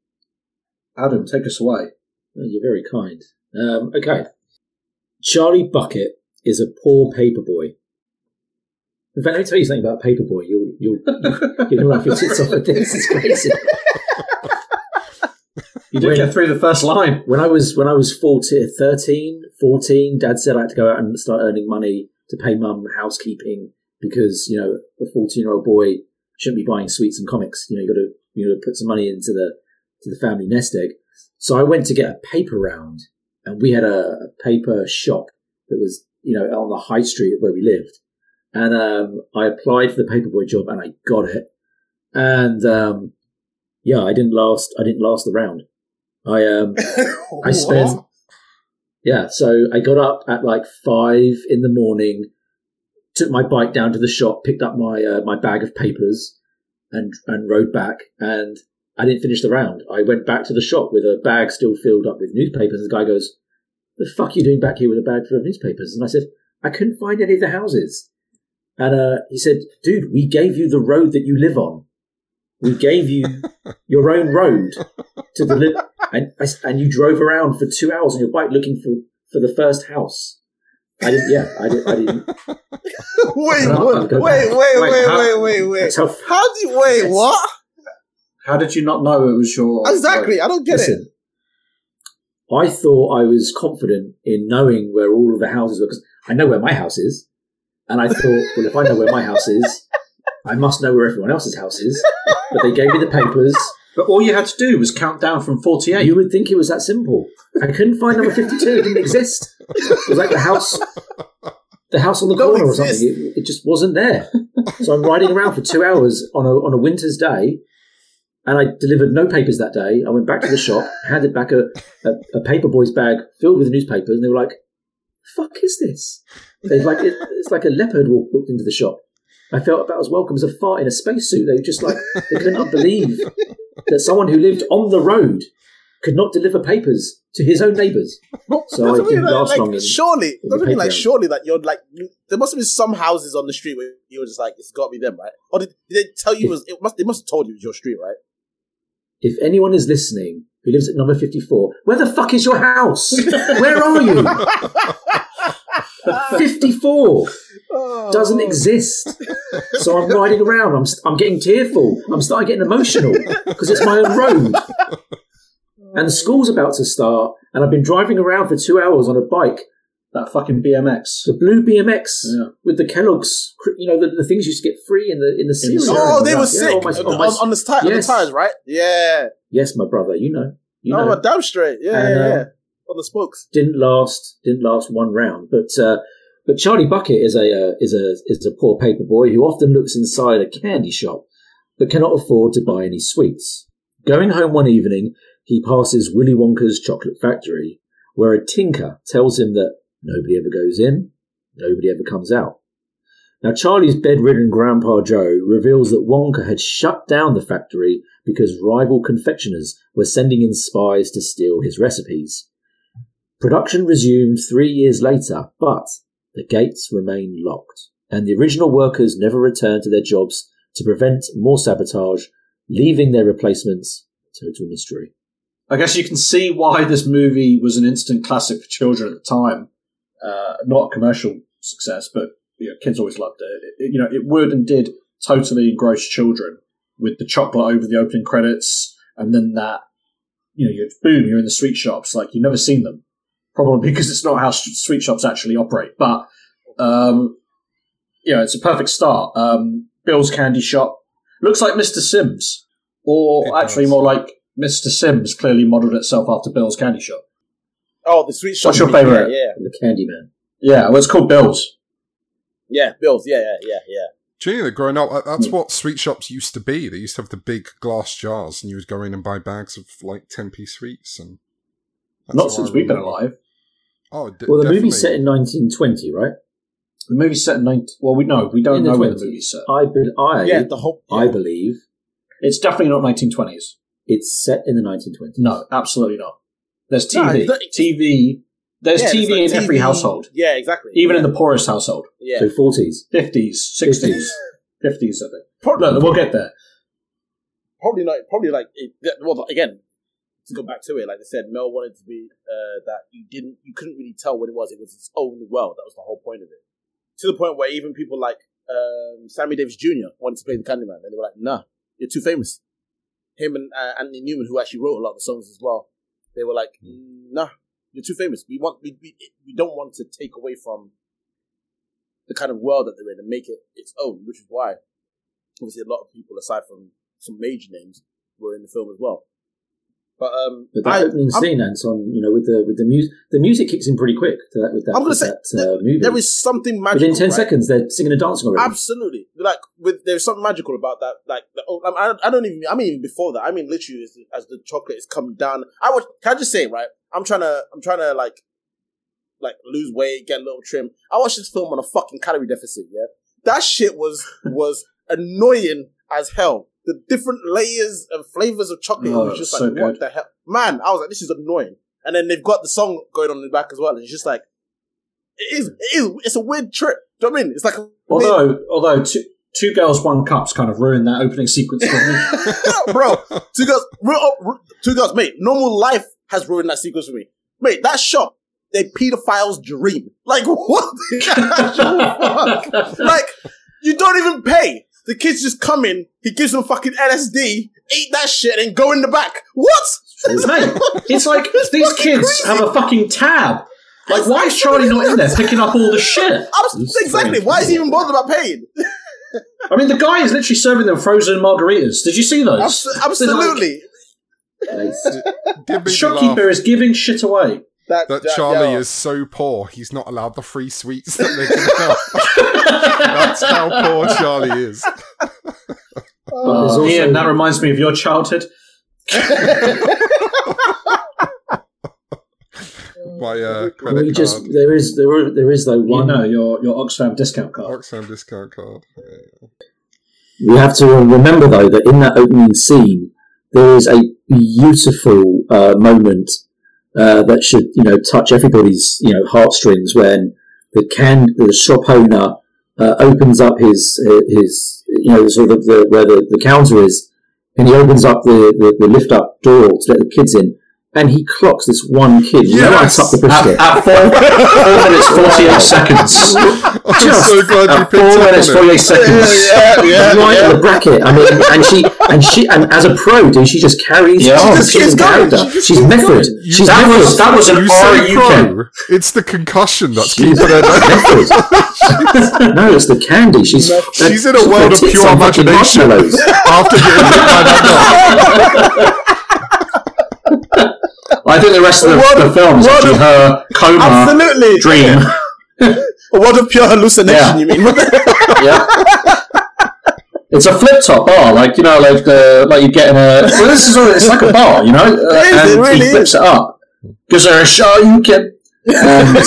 Adam, take us away. well, you're very kind. Um, okay. Charlie Bucket is a poor paperboy. In fact, let me tell you something about paperboy. You'll you'll you'll laugh your tits off at this. It's crazy. You did When- get through the first line. when I was when I was 14, 13, 14, Dad said I had to go out and start earning money to pay mum housekeeping because you know a fourteen year old boy shouldn't be buying sweets and comics. You know, you got to you know put some money into the to the family nest egg. So I went to get a paper round, and we had a, a paper shop that was you know on the high street of where we lived, and um, I applied for the paperboy job and I got it, and um, yeah, I didn't last. I didn't last the round. I um. I spent yeah, so I got up at like five in the morning, took my bike down to the shop, picked up my uh, my bag of papers, and and rode back. And I didn't finish the round. I went back to the shop with a bag still filled up with newspapers. And the guy goes, "The fuck are you doing back here with a bag full of newspapers?" And I said, "I couldn't find any of the houses." And uh, he said, "Dude, we gave you the road that you live on. We gave you your own road to deliver." And and you drove around for two hours on your bike looking for, for the first house. I didn't. Yeah, I, did, I didn't. Wait, wait, wait, wait, Wait, wait, how- wait, wait, wait. How. How do you wait? What? How did you not know it was your. Exactly. I don't get it. I thought I was confident in knowing where all of the houses were because I know where my house is, and I thought, well, if I know where my house is, I must know where everyone else's house is. But they gave me the papers. But all you had to do was count down from 48. You would think it was that simple. I couldn't find number fifty-two. It didn't exist. It was like the house, the house on the Don't corner or exist. something. It, it just wasn't there. So I'm riding around for two hours on a on a winter's day, and I delivered no papers that day. I went back to the shop, handed back a a, a paper boy's bag filled with newspapers, and they were like, "Fuck is this?" It's like it, it's like a leopard walked, walked into the shop. I felt about as welcome as a fart in a spacesuit. They were just like they could not believe that someone who lived on the road could not deliver papers to his own neighbours. So I Doesn't didn't last like, long. In, surely, in doesn't mean like surely that you're like you, there must have been some houses on the street where you were just like it's got to be them, right? Or did, did they tell you it was? It must they must have told you it was your street, right? if anyone is listening who lives at number fifty-four, where the fuck is your house? Where are you? Fifty-four doesn't exist. So I'm riding around. I'm I'm getting tearful. I'm starting getting emotional because it's my own road. And the school's about to start, and I've been driving around for two hours on a bike, That fucking BMX. the blue BMX Yeah. with the Kellogg's, you know, the, the things you used to get free in the in the In the cereal. cereal. Oh, they were yeah, sick on my- on, on my- on, on the, ti- on the tires, right? Yeah. Yes, my brother, you know, you oh, know. but damn straight. Yeah, And, yeah, um, yeah. On the spokes. didn't last didn't last one round. But uh, but Charlie Bucket is a uh, is a is a poor paper boy who often looks inside a candy shop, but cannot afford to buy any sweets. Going home one evening, he passes Willy Wonka's chocolate factory, where a tinker tells him that nobody ever goes in, nobody ever comes out. Now, Charlie's bedridden Grandpa Joe reveals that Wonka had shut down the factory because rival confectioners were sending in spies to steal his recipes. Production resumed three years later, but the gates remain locked, and the original workers never returned to their jobs to prevent more sabotage, leaving their replacements a total mystery. I guess you can see why this movie was an instant classic for children at the time. Uh, not a commercial success, but you know, kids always loved it. It- You know, it would and did totally engross children with the chocolate over the opening credits, and then that, you know, you boom, you're in the sweet shops like you've never seen them. Probably because it's not how sweet shops actually operate. But um, you know, it's a perfect start. Um, Bill's Candy Shop looks like Mr. Sims, or It actually does. more like Mr. Sims clearly modelled itself after Bill's Candy Shop. Oh, the sweet shop. What's your favourite? Yeah, The Candy Man. Yeah, well, it's called Bill's. yeah, Bills. Yeah, yeah, yeah, yeah. Do you know that growing up, that's Hmm. what sweet shops used to be. They used to have the big glass jars, and you would go in and buy bags of like ten p sweets. And that's Not since we've been alive. Oh, d- Well, the definitely. movie's set in 1920, right? The movie's set in 19... Well, we know. We don't In the know where the movie's set. I, be- I, Yeah, the whole. I believe It's definitely not 1920s. it's set in the 1920s. No, absolutely not. There's TV. it's not- TV. There's Yeah, TV like in every household. Yeah, exactly. Even in the poorest household. yeah. So 40s. 50s, 60s, 50s, I think. Probably, Look, we'll get there. probably not. Probably like well, again, to go back to it, like I said, Mel wanted to be uh, that you didn't, you couldn't really tell what it was. It was its own world. That was the whole point of it. To the point where even people like um, Sammy Davis Jr. wanted to play the Candyman, and they were like, "Nah, you're too famous." Him and uh, Anthony Newley, who actually wrote a lot of the songs as well, they were like, "Nah, you're too famous. We want, we, we, we don't want to take away from the kind of world that they're in and make it its own." Which is why, obviously, a lot of people, aside from some major names, were in the film as well. But um, But that I, opening I'm- scene, Anton, you know, with the with the music, the music kicks in pretty quick to that, with that, I'm gonna say that there- uh, movie. there is something magical. Within ten right? seconds, they're singing and dancing already. Absolutely, like with there's something magical about that. Like the, oh, I, I don't even. I mean, even before that. I mean, literally, as the, as the chocolate is coming down. I was. Can I just say, right? I'm trying to. I'm trying to like, like lose weight, get a little trim. I watched this film on a fucking calorie deficit. Yeah, that shit was was annoying as hell. The different layers and flavors of chocolate. Oh, it was oh, just so like, what good. the hell, man? I was like, this is annoying. And then they've got the song going on in the back as well. And it's just like, it is. It is. It's a weird trip. Do you know what I mean? It's like a weird- Although, although two, two girls, one cups kind of ruined that opening sequence for me. bro. Two girls, real, oh, up- two girls, mate. Normal life has ruined that sequence for me, mate. That shop, they pedophile's dream. Like what? Fuck? like you don't even pay. The kids just come in. He gives them fucking LSD, eat that shit, and go in the back. What? Mate, it's like these kids crazy. have a fucking tab. Like, why is Charlie not in there picking up all the shit? Abs- He's exactly. Why is he even bothered about paying? I mean, the guy is literally serving them frozen margaritas. Did you see those? Abs- absolutely. Nice. Did The shopkeeper laugh is giving shit away. That that- Charlie yeah. is so poor, he's not allowed the free sweets that they can have. That's how poor Charlie is. But also- Ian, that reminds me of your childhood. My uh, Well, credit you card, just there is there are, there is though You one. know, your, your Oxfam discount card. Oxfam discount card. Yeah. We have to remember though that in that opening scene there is a beautiful uh, moment uh, that should you know touch everybody's you know heartstrings when the can the shop owner uh, opens up his his you know sort of the where the, the counter is and he opens up the, the, the lift up door to let the kids in and he clocks this one kid Yes! right up the brisket. At, at four, four minutes, 48 seconds. I'm so glad you picked four up minutes, on it. 48 seconds. right at the bracket. I mean, and she and she and as a pro, dude, she just carries. Yeah. she She just just keeps keeps going. character. She She's method. going. She's That method. was- that was an You say RUK. pro. It's the concussion that's She's keeping her method. no, it's the candy. She's She's in a world of pure imagination after getting hit by that I think the rest of the, the film is actually a- her coma Absolutely. dream. What a world of pure hallucination. Yeah. You mean? Yeah. It's a flip top bar, like you know, like the like you get in a. Well, this is it's like a bar, you know, It is, and it really he flips is. it up. Gives her a show, you can. And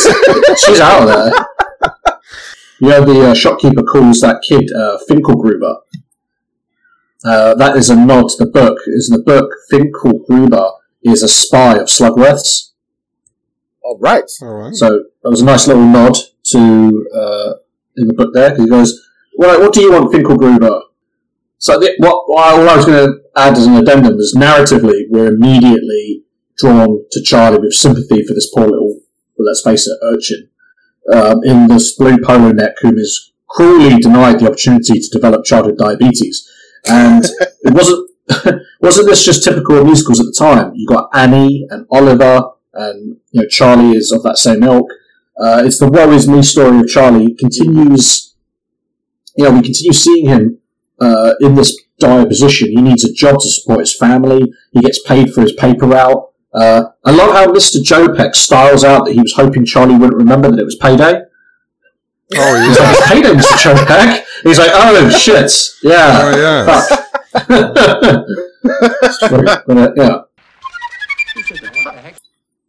she's out of there. You know, the uh, shopkeeper calls that kid uh, Finkelgruber. Uh, that is a nod to the book. Is the book Finkelgruber is a spy of Slugworth's. All right. All right. So that was a nice little nod to uh, in the book there. 'cause He goes, "Well, what do you want, Finkelgruber?" So the, what, what I- all I was going to add as an addendum is narratively, we're immediately drawn to Charlie with sympathy for this poor little, well, let's face it, urchin um, in this blue polo neck whom is cruelly denied the opportunity to develop childhood diabetes. And it wasn't wasn't this just typical of musicals at the time? You got Annie and Oliver, and you know Charlie is of that same ilk. Uh, it's the woe is me story of Charlie. It continues, you know, we continue seeing him uh, in this dire position. He needs a job to support his family. He gets paid for his paper route. Uh, I love how Mr. Jopeck styles out that he was hoping Charlie wouldn't remember that it was payday. Oh He's yeah. like, it's payday, Mr. Jopeck. He's like, oh shit, yeah. Oh yeah. Fuck. But, uh, yeah.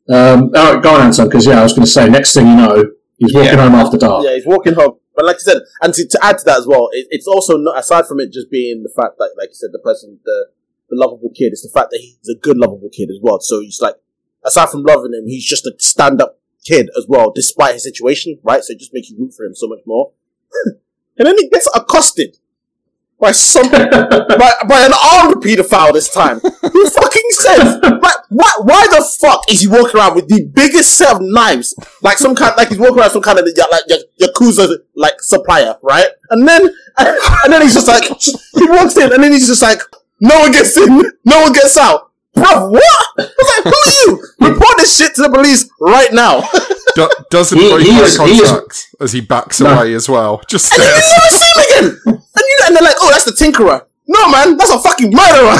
Um, all right, go on, Anton, because yeah, I was going to say, next thing you know, he's walking Yeah. home after dark. Yeah, he's walking home. But like I said, and to, to add to that as well, it, it's also not aside from it just being the fact that, like you said, the person, the the lovable kid, it's the fact that he's a good lovable kid as well. So he's like, aside from loving him, he's just a stand up kid as well, despite his situation, right? So it just makes you root for him so much more. and then he gets accosted by some by, by an armed paedophile this time. Who fucking says, like, why, why the fuck is he walking around with the biggest set of knives? Like some kind, like he's walking around some kind of like yakuza like supplier, right? And then and then he's just like he walks in and then he's just like no one gets in, no one gets out. Bro, what? I was like, who are you? Report this shit to the police right now. Do- doesn't He- break he is- he is- as he backs No. away as well. Just and then you never see him again. And, you, and they're like, oh, that's the tinkerer. No, man, that's a fucking murderer.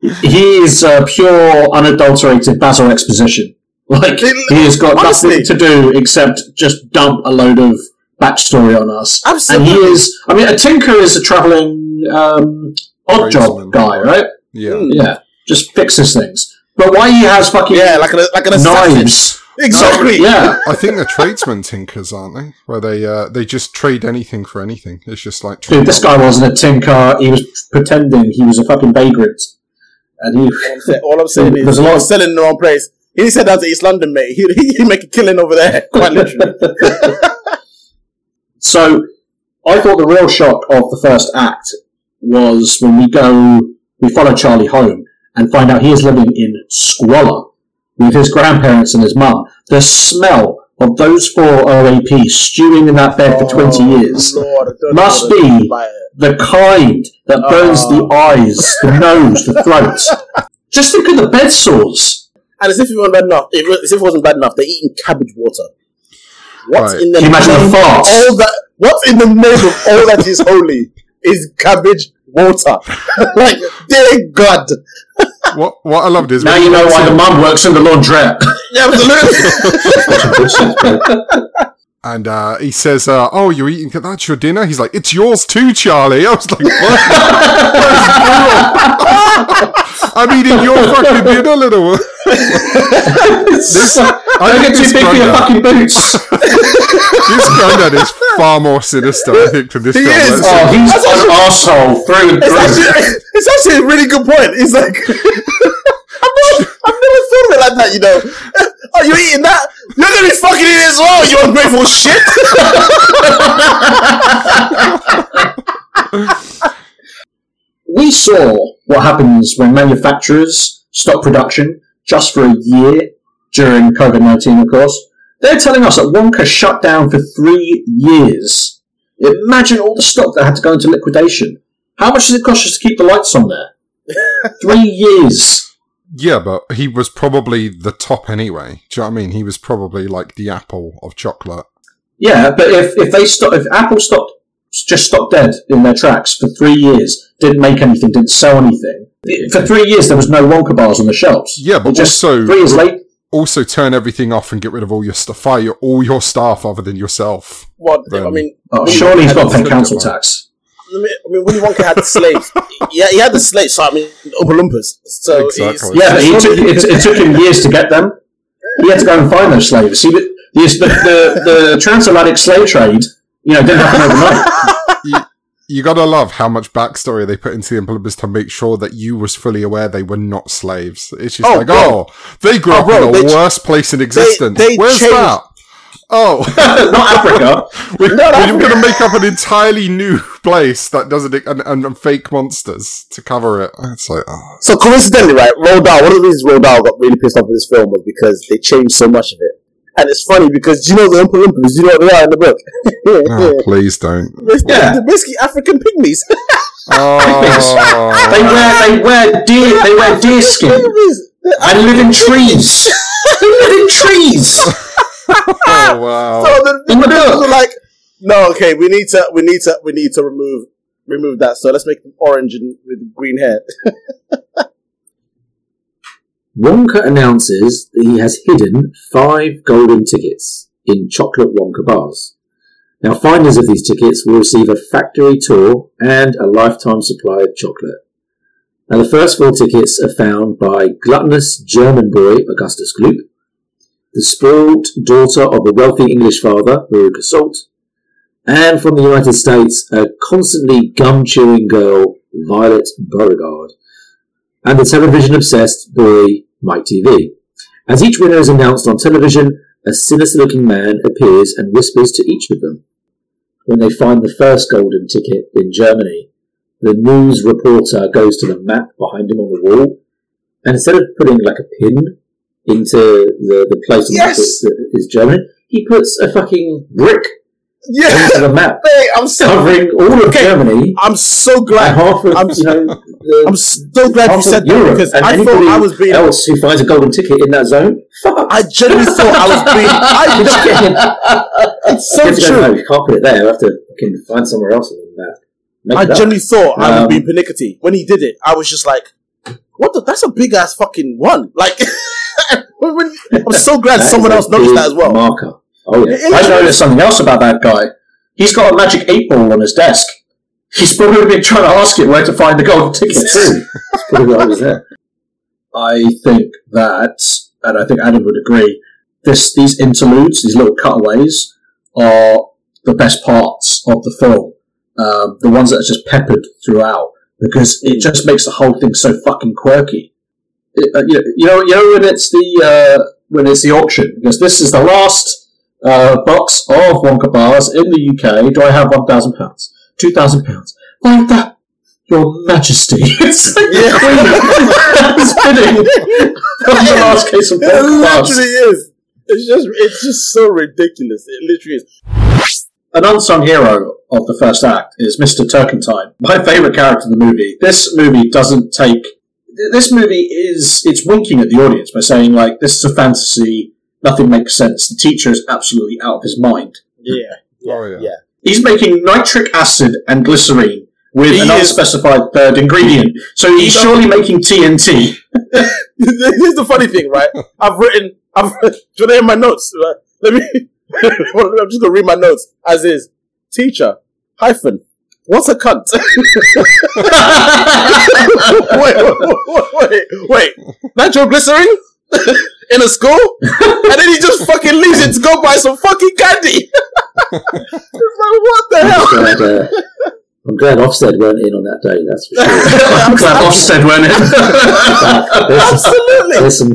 he is uh, pure, unadulterated Basil exposition. Like he has got Honestly. nothing to do except just dump a load of backstory on us. Absolutely. And he is. I mean, a tinker is a traveling um, odd job guy, right? Yeah. Yeah, just fixes things. But why he has fucking yeah, like an like an assassin. knives? Exactly. Yeah. I think they're tradesmen tinkers, aren't they? Where they uh, they just trade anything for anything. It's just like Dude, this guy wasn't a tinker. He was pretending he was a fucking vagrant. And he, All I'm saying, all I'm saying is, There's a lot of selling in the wrong place. He said that to East London, mate. He he make a killing over there, quite literally. so I thought the real shock of the first act was when we go, we follow Charlie home and find out he is living in squalor with his grandparents and his mum. The smell of those four OAP stewing in that bed for 20 years Lord, Must know what to be. do about it. the kind that burns Oh. the eyes, the nose, the throat. Just think of the bed sores. And as if it wasn't bad enough, if, as if it wasn't bad enough, they're eating cabbage water. What's Right. in the Can you imagine name the of all that? What's in the name of all that is holy is cabbage water. like, dear God. What what I loved is Now you know why the mum works in the laundrette. Yeah, absolutely. and uh, he says, uh, "Oh, you're eating that's your dinner." He's like, "It's yours too, Charlie." I was like, "What?" I'm eating your fucking dinner, little one. this, I don't think get too this big for your fucking boots. This granddad is far more sinister, I think, than this He guy. is. Let's Oh, say. he's an asshole through and It's through. actually, it's actually a really good point. It's like, I've never, I've never thought of it like that, you know. Oh, you eating that? You're gonna be fucking it as well, you ungrateful shit! we saw what happens when manufacturers stop production just for a year during COVID 19, of course. They're telling us that Wonka shut down for three years. Imagine all the stock that had to go into liquidation. How much does it cost us to keep the lights on there? three years. Yeah, but he was probably the top anyway. Do you know what I mean? He was probably like the apple of chocolate. Yeah, but if, if they stop, if Apple stopped, just stopped dead in their tracks for three years, didn't make anything, didn't sell anything. For three years, there was no Wonka bars on the shelves. Yeah, but It just also- three years late. Also, turn everything off and get rid of all your stuff. Fire your, all your staff other than yourself. What? I mean, Oh, Willy surely he's Wonka got to pay council tax. I mean, I mean, Willy Wonka had slaves. Yeah, he had the slaves. So I mean, Oompa Loompas. So Exactly. Yeah, but he took, it, it took him years to get them. He had to go and find those slaves. See, the, the, the, the transatlantic slave trade, you know, didn't happen overnight. You gotta love how much backstory they put into the Oompa Loompas to make sure that you was fully aware they were not slaves. It's just Oh, like, bro. oh, they grew Oh, up bro, in the they ch- worst place in existence. they Where's changed- that? Oh, Not Africa. we, Not we're Africa. going to make up an entirely new place that doesn't and, and, and fake monsters to cover it. It's like, oh, So coincidentally, right, Roald Dahl, one of the reasons Roald Dahl got really pissed off with this film was because they changed so much of it. And it's funny because you know the Oompa Loompas, you know what they are in the book. oh, please don't. Yeah. They're basically African pygmies. Oh, They wear they wear deer they wear deer skin Pygmies. And live in trees. they live in trees. oh wow. So the, the producers book. were like, no, okay, we need to, we need to, we need to remove, remove that. So let's make them orange and with green hair. Wonka announces that he has hidden five golden tickets in chocolate Wonka bars. Now, finders of these tickets will receive a factory tour and a lifetime supply of chocolate. Now, the first four tickets are found by gluttonous German boy Augustus Gloop, the spoiled daughter of a wealthy English father, Veruca Salt, and from the United States, a constantly gum-chewing girl, Violet Beauregarde and the television obsessed boy Mike TV. As each winner is announced on television, a sinister looking man appears and whispers to each of them. When they find the first golden ticket in Germany, the news reporter goes to the map behind him on the wall, and instead of putting like a pin into the, the place on the map Yes! that that is Germany, he puts a fucking brick Yeah, into the map, I'm so, covering all of Okay. Germany I'm so glad. half of, I'm- you know, the, I'm so glad you said of that because I thought I was being. else who finds a golden ticket in that zone, fuck. I genuinely thought I was being. I, in- it's so you have to go, true. no, you can't put it there. You have to fucking find somewhere else on the map. Make I genuinely thought I was Um, being pernickety when he did it. I was just like, "What? The, that's a big ass fucking one!" Like, I'm so glad That someone else noticed that as well. Marker. Oh yeah. It- I noticed something else about that guy. He's got a magic eight ball on his desk. He's probably been trying to ask it where to find the golden tickets. It's true. That's probably what I was there. I think that, and I think Adam would agree, this these interludes, these little cutaways, are the best parts of the film. Um, the ones that are just peppered throughout, because it just makes the whole thing so fucking quirky. It, uh, you, know, you know, you know when it's the uh, when it's the auction, because this is the last uh, box of Wonka bars in the UK. Do I have one thousand pounds? Two thousand pounds? Like that, Your Majesty. It's like the is bidding on the last case of Wonka bars. literally is. It's just, it's just so ridiculous. It literally is. An unsung hero of the first act is Mr. Turkentine, my favourite character in the movie. This movie doesn't take. This movie is. It's winking at the audience by saying, like, this is a fantasy, nothing makes sense. The teacher is absolutely out of his mind. Yeah. Oh, yeah. yeah. He's making nitric acid and glycerine with He an is- unspecified third ingredient. So he's He surely making TNT. Here's the funny thing, right? I've written, I've, do you want to hear my notes? Right? Let me, I'm just going to read my notes as is. Teacher, hyphen, what's a cunt? wait, wait, wait, wait, nitroglycerin? In a school? And then he just fucking leaves it to go buy some fucking candy. it's like, what the hell? I'm glad, uh, I'm glad Ofsted weren't in on that day. That's for sure. I'm glad Ofsted weren't in. there's, some, Absolutely. there's some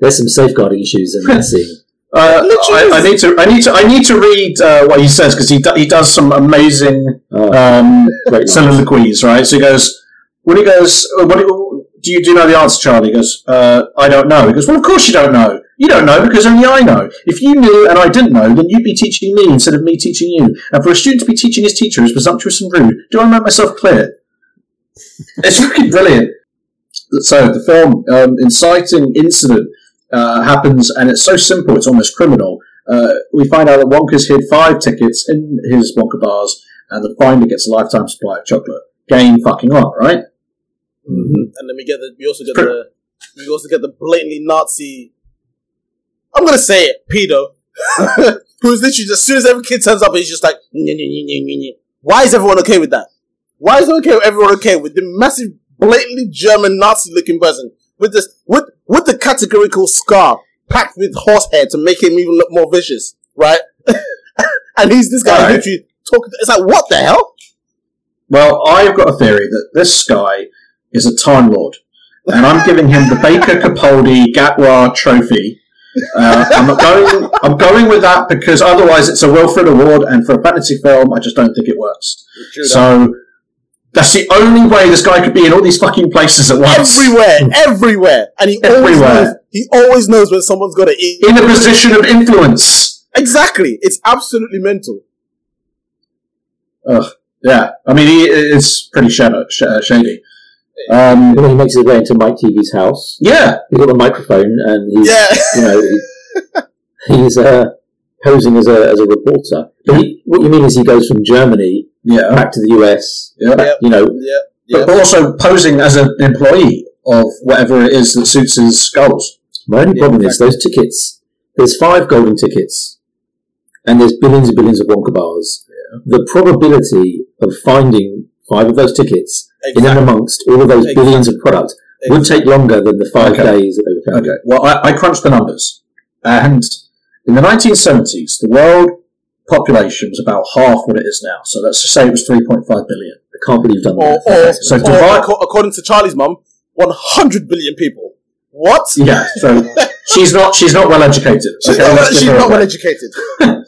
there's some safeguarding issues in that scene. Uh, I, I need to. I need to. I need to read uh, what he says because he do, he does some amazing Oh, um, great lines. soliloquies. Right. So he goes. When he goes, uh, what do, do you do you know the answer, Charlie? He goes, uh, I don't know. He goes, well, of course you don't know. You don't know because only I know. If you knew and I didn't know, then you'd be teaching me instead of me teaching you. And for a student to be teaching his teacher is presumptuous and rude. Do I make myself clear? it's fucking brilliant. So the film, um, inciting incident uh, happens, and it's so simple, it's almost criminal. Uh, we find out that Wonka's hid five tickets in his Wonka bars, and the finder gets a lifetime supply of chocolate. Game fucking on, right? Mhm. and then we get the we also get the we also get the blatantly Nazi. I'm gonna say it, pedo, who's literally as soon as every kid turns up, he's just like, why is everyone okay with that? Why is it okay? Everyone okay with the massive, blatantly German Nazi-looking person with this with with the categorical scar packed with horsehair to make him even look more vicious, right? and he's this guy Right. literally talking. It's like what the hell? Well, I've got a theory that this guy is a Time Lord, and I'm giving him the Baker Capaldi Gatwa Trophy Uh, I'm going. I'm going with that because otherwise it's a Wilfred Award, and for a fantasy film, I just don't think it works. So. that. So that's the only way this guy could be in all these fucking places at once. everywhere, everywhere, and he always knows. He always knows when someone's got to eat. in a position of influence. Exactly, it's absolutely mental. Ugh. Yeah, I mean, he is pretty shadow, sh- uh, shady. Um, You know, he makes his way into Mike TV's house. yeah, He's got the microphone, and he's Yeah. you know he's uh, posing as a as a reporter. But he, what you mean is he goes from Germany yeah, back to the US. yeah. Yeah. You know, Yeah, yeah. But also posing as an employee of whatever it is that suits his goals. my only problem is those tickets. There's five golden tickets, and there's billions and billions of Wonka bars. The probability of finding five of those tickets in and amongst all of those Exactly. billions of product would take longer than the five Okay. days that they were found. Okay, well, I, I crunched the numbers, and in the 1970s, the world population was about half what it is now. So let's just say it was 3.5 billion. I can't believe you've done Or, that. or, So or divide- acco- according to Charlie's mum, 100 billion people. What? Yeah, so she's not she's not well educated. She's Okay, not, let's she's not well break. educated.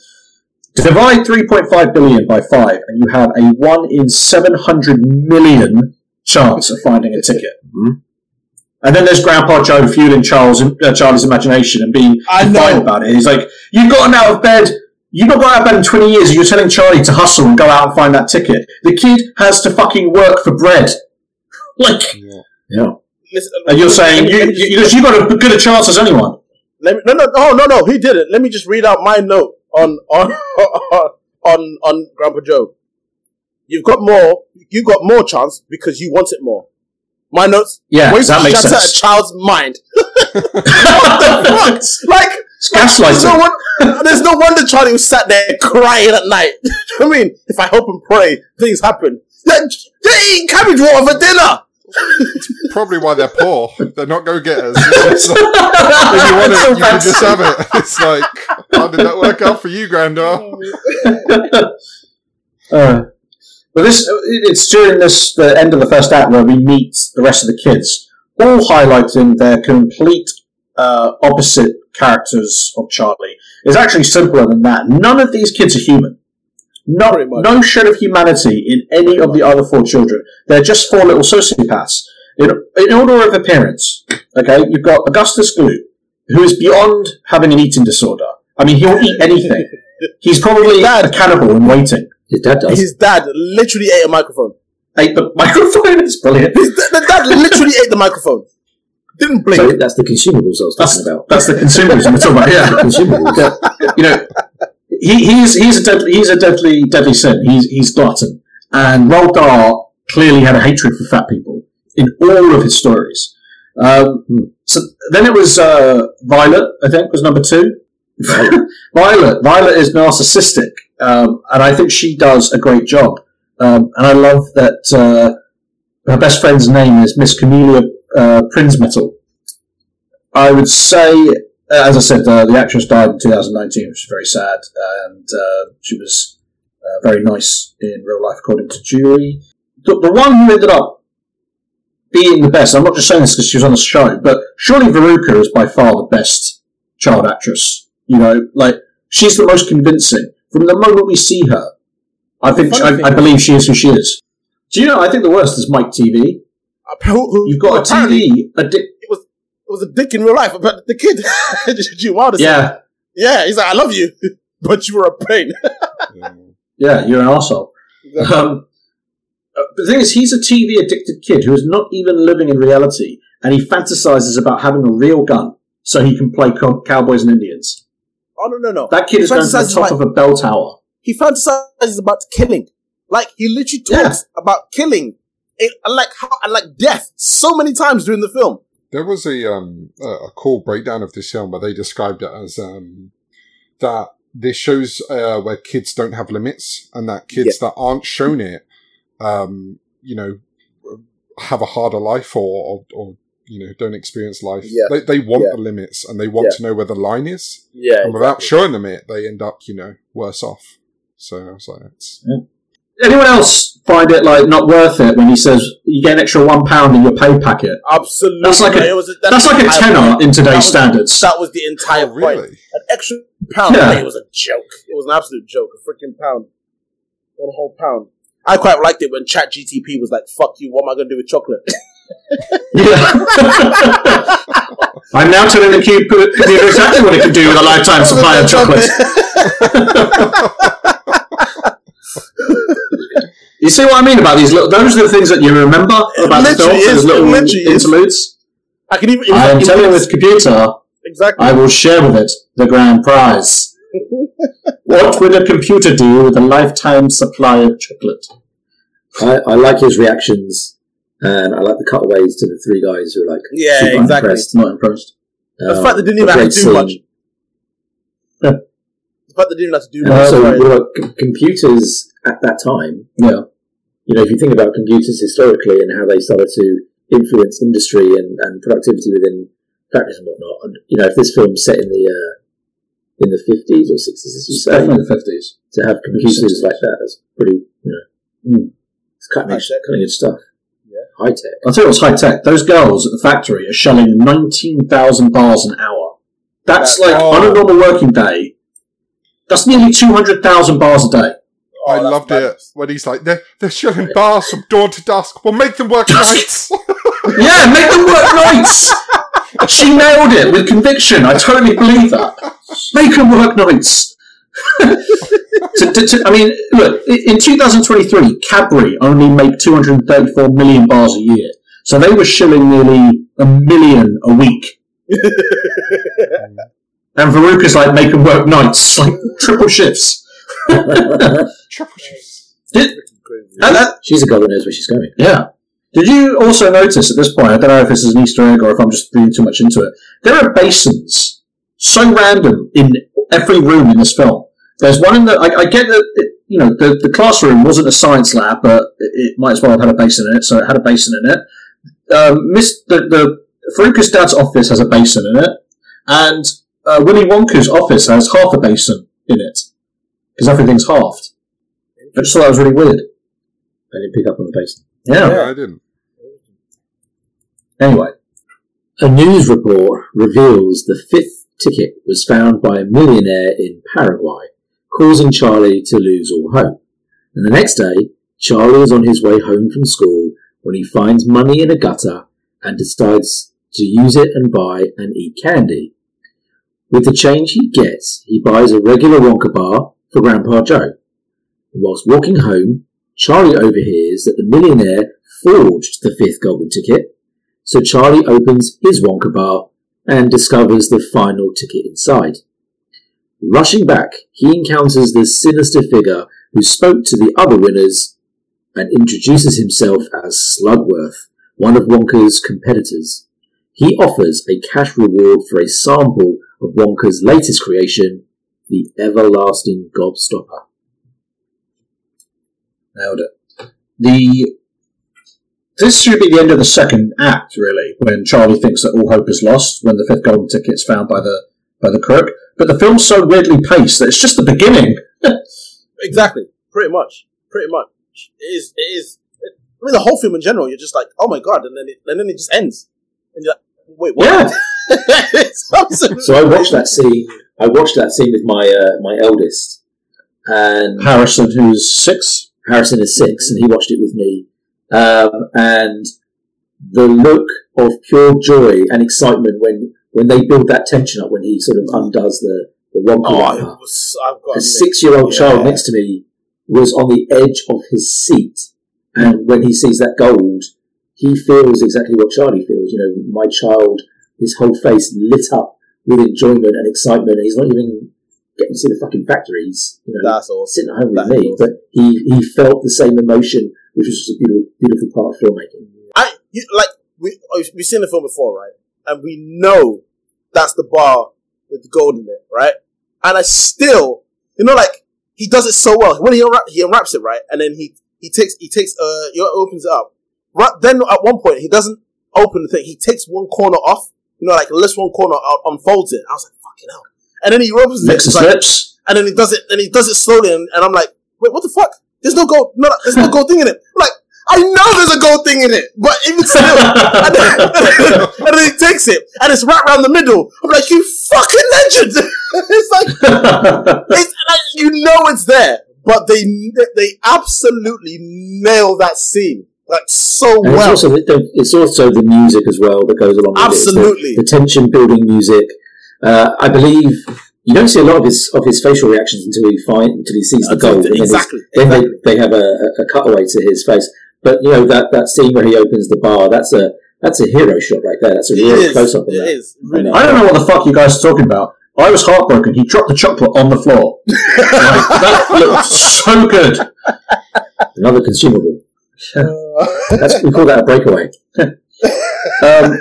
Divide 3.5 billion by 5, and you have a 1 in 700 million chance of finding a ticket. Mhm. And then there's Grandpa Joe fueling Charles, uh, Charlie's imagination and being I know. defiant about it. He's like, You've gotten out of bed. You've not got out of bed in 20 years, you're telling Charlie to hustle and go out and find that ticket. The kid has to fucking work for bread. Like, Yeah. Yeah. Listen, and you're saying, me- you, let me you, just- you got as good a chance as anyone. Let me, no, no, no, no, no. He did it. Let me just read out my note on on on on Grandpa Joe. You've got more. You got more chance because you want it more. My notes. Yeah, Ways that makes shatter sense. a child's mind. what the fuck? Like It's there's no, gaslighting. one, there's no wonder Charlie was sat there crying at night. I mean, if I hope and pray things happen, they're, they're eating cabbage water for dinner. it's Probably why they're poor. They're not go getters. Like, if you want it, you can just have it. It's like, how did that work out for you, Grandad? Uh, but this it's during this the end of the first act where we meet the rest of the kids, all highlighting their complete uh, opposite characters of Charlie. It's actually simpler than that. None of these kids are human. No, no shred of humanity in any of the other four children. They're just four little sociopaths. In, in order of appearance, okay, you've got Augustus Gloop, who is beyond having an eating disorder. I mean, he'll eat anything. He's probably a cannibal in waiting. His dad does. His dad literally ate a microphone. ate the microphone. It's brilliant. His da- the dad literally ate the microphone. Didn't blink. so that's the consumables I was That's, talking about. that's the consumers we're talking about. The Yeah, consumables. you know, he, he's he's a deadly he's a deadly deadly sin. He's he's glutton, and Roald Dahl clearly had a hatred for fat people in all of his stories. Um, so then it was uh, Violet, I think, was number two. Violet, Violet is narcissistic, um, and I think she does a great job. Um, and I love that uh, her best friend's name is Miss Camelia uh, Prinsmetal. I would say, uh, as I said, uh, the actress died in 2019, which is very sad, and uh, she was uh, very nice in real life, according to Julie. The, the one who ended up being the best, I'm not just saying this because she was on the show, but surely Veruca is by far the best child actress. You know, like, she's the most convincing. From the moment we see her, I think, I, I believe she is who she is. Do you know, I think the worst is Mike TV. Who- You've got a TV, a di- It was it was a dick in real life, but the kid, Gene Wilder, said, yeah, yeah, he's like, I love you, but you were a pain. Yeah. Yeah, you're an arsehole. Um, uh, the thing is, he's a TV addicted kid who is not even living in reality, and he fantasizes about having a real gun so he can play co- cowboys and Indians. oh no, no, no. That kid He is going to the top like- of a bell tower. He fantasizes about killing, like he literally Yeah. talks about killing, it, and like how, and like death, so many times during the film. There was a um a a cool breakdown of this film where they described it as um that this shows uh, where kids don't have limits and that kids that aren't shown it um you know have a harder life or or, or you know don't experience life. Yeah. They they want Yeah. the limits and they want Yeah. to know where the line is. Yeah, and without showing them it, they end up you know worse off. So I was like, it's, anyone else find it like not worth it when he says you get an extra one pound in your pay packet? Absolutely. That's like a- It was That's like a tenner entire in today's That was- standards. That was the entire Oh, point. An extra pound. Yeah. It was a joke. It was an absolute joke. A freaking pound. One whole pound. I quite liked it when Chat GTP was like, "Fuck you! What am I going to do with chocolate?" I'm now telling the cube computer exactly what it can do with a lifetime supply of chocolate. You see what I mean about these little? Those are the things that you remember about the literally film. is. Those little It literally is. interludes. I can even. I am telling this computer, exactly. I will share with it the grand prize. what would a computer do with a lifetime supply of chocolate? I, I like his reactions, and I like the cutaways to the three guys who are like, Yeah, super exactly. impressed. Not impressed. The Um, fact they didn't even have to great do much. scene. The fact they didn't have to do much. also, right? what about c- computers at that time? Yeah. You know, if you think about computers historically and how they started to influence industry and, and productivity within factories and whatnot, and you know, if this film's set in the uh, in the fifties or sixties, as you It's say, definitely the fifties. to have computers 60s. like that, that's pretty, you know, Mm. it's cutting edge, High-tech. cutting edge stuff. Yeah. High tech. I'll tell you what's high tech. Those girls at the factory are shelling 19,000 bars an hour. That's That- like, oh. on a normal working day, that's nearly 200,000 bars a day. Oh, I Oh, that's loved mad. it when he's like, they're, they're showing bars from dawn to dusk. Well, make them work nights. Yeah, make them work nights! She nailed it with conviction. I totally believe that. Make them work nights. to, to, to, I mean, look, in 2023, Cadbury only make 234 million bars a year. So they were shilling nearly a million a week. and Veruca's like, make them work nights, like triple shifts. Triple shifts. Did, Crazy. and that, She's a girl who knows where she's going. yeah. Did you also notice at this point, I don't know if this is an Easter egg or if I'm just reading too much into it, there are basins so random in every room in this film. There's one in the, I, I get that, it, you know, the, the classroom wasn't a science lab, but it, it might as well have had a basin in it, so it had a basin in it. Um, Miss, the, the, Veruca's dad's office has a basin in it, and uh, Willy Wonka's office has half a basin in it, because everything's halved. I just thought that was really weird. I didn't pick up on the basin. Yeah. No, I didn't. Anyway. A news report reveals the fifth ticket was found by a millionaire in Paraguay, causing Charlie to lose all hope. And the next day, Charlie is on his way home from school when he finds money in a gutter and decides to use it and buy and eat candy. With the change he gets, he buys a regular Wonka bar for Grandpa Joe. Whilst walking home, Charlie overhears that the millionaire forged the fifth golden ticket so Charlie opens his Wonka bar and discovers the final ticket inside. Rushing back, he encounters the sinister figure who spoke to the other winners and introduces himself as Slugworth, one of Wonka's competitors. He offers a cash reward for a sample of Wonka's latest creation, the everlasting gobstopper. Nailed it. The this should be the end of the second act, really, when Charlie thinks that all hope is lost when the fifth golden ticket is found by the by the crook. But the film's so weirdly paced that it's just the beginning. Exactly. Pretty much. Pretty much. It is. It is. I mean, the whole film in general, you're just like, oh my god, and then it, and then it just ends, and you're like, wait, what? Yeah. It's So I watched that scene. I watched that scene with my uh, my eldest, and Harrison, who's six, Harrison is six, and he watched it with me. Um, and the look of pure joy and excitement when when they build that tension up, when he sort of undoes the the Wonka Oh, was, I've got a six year old yeah. child next to me was on the edge of his seat, and when he sees that gold, he feels exactly what Charlie feels. You know, my child, his whole face lit up with enjoyment and excitement. And he's not even getting to see the fucking factories. You know, That's awesome. sitting at home with That's me, awesome. but he he felt the same emotion, which was just a beautiful, beautiful part of filmmaking. I you, like we oh, we've seen the film before, right? And we know that's the bar with the gold in it, right? And I still, you know, like he does it so well. When he unwrap, he unwraps it, right, and then he he takes he takes uh he opens it up. Right then, at one point, he doesn't open the thing. He takes one corner off, you know, like lifts one corner, out, unfolds it. I was like, fucking hell. And then he it, his like- lips. and then he does it, and he does it slowly, and, and I'm like, wait, what the fuck? there's no gold, no, there's no gold thing in it. I'm like, I know there's a gold thing in it, but even still, and, then, and then he takes it, and it's right around the middle. I'm like, you fucking legend! it's like, it's like, you know it's there, but they they absolutely nail that scene like so And well. it's, also, the- it's also the music as well that goes along with Absolutely. it. The, the tension building music. Uh, I believe you don't see a lot of his of his facial reactions until he find until he sees the gold. and then, exactly. then they, they have a, a cutaway to his face. But you know that, that scene where he opens the bar, that's a that's a hero shot right there. That's a real close up of It that. is. Really. I don't know what the fuck you guys are talking about. I was heartbroken. He dropped the chocolate on the floor. Like, that looked so good. Another consumable. That's, we call that a breakaway. Um,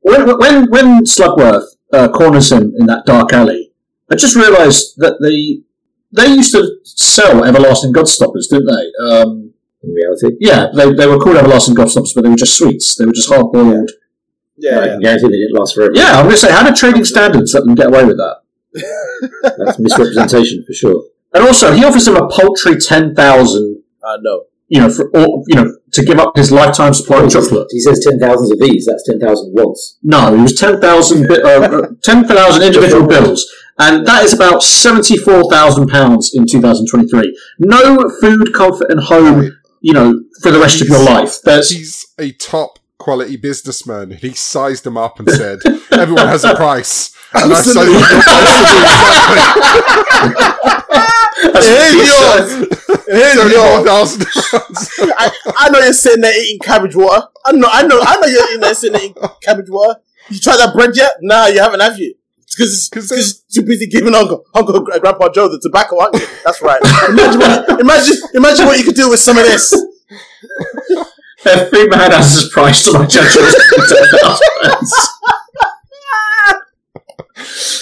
when, when, when Slugworth uh, corners him in that dark alley, I just realised that they they used to sell everlasting Gobstoppers, didn't they? Um, In reality, yeah, they, they were called everlasting Gobstoppers, but they were just sweets. They were just hard boiled. yeah, I yeah. can guarantee they didn't last forever. Yeah, I'm going to say, how did trading standards let them get away with that? that's misrepresentation for sure. And also, he offers him a paltry ten thousand, I know. you know, for or, you know to give up his lifetime supply of chocolate. He says ten thousands of these. That's ten thousand once. No, it was 10,000 bi- uh, 10,000 individual bills, and that is about £74,000 in 2023. No food, comfort, and home, you know, for the rest of your life. There's, He's a top quality businessman. He sized them up and said, "Everyone has a price." And I sized Absolutely. Here's yours. Here's Seventy-four yours. thousand. I, I know you're sitting there eating cabbage water. I know, I know, I know you're in there sitting there eating cabbage water. You tried that bread yet? Nah, you haven't, have you? Because 'Cause because too busy giving Uncle Uncle Grandpa Joe the tobacco, aren't you? That's right. Imagine what, imagine imagine what you could do with some of this. every man has his price to my judgment.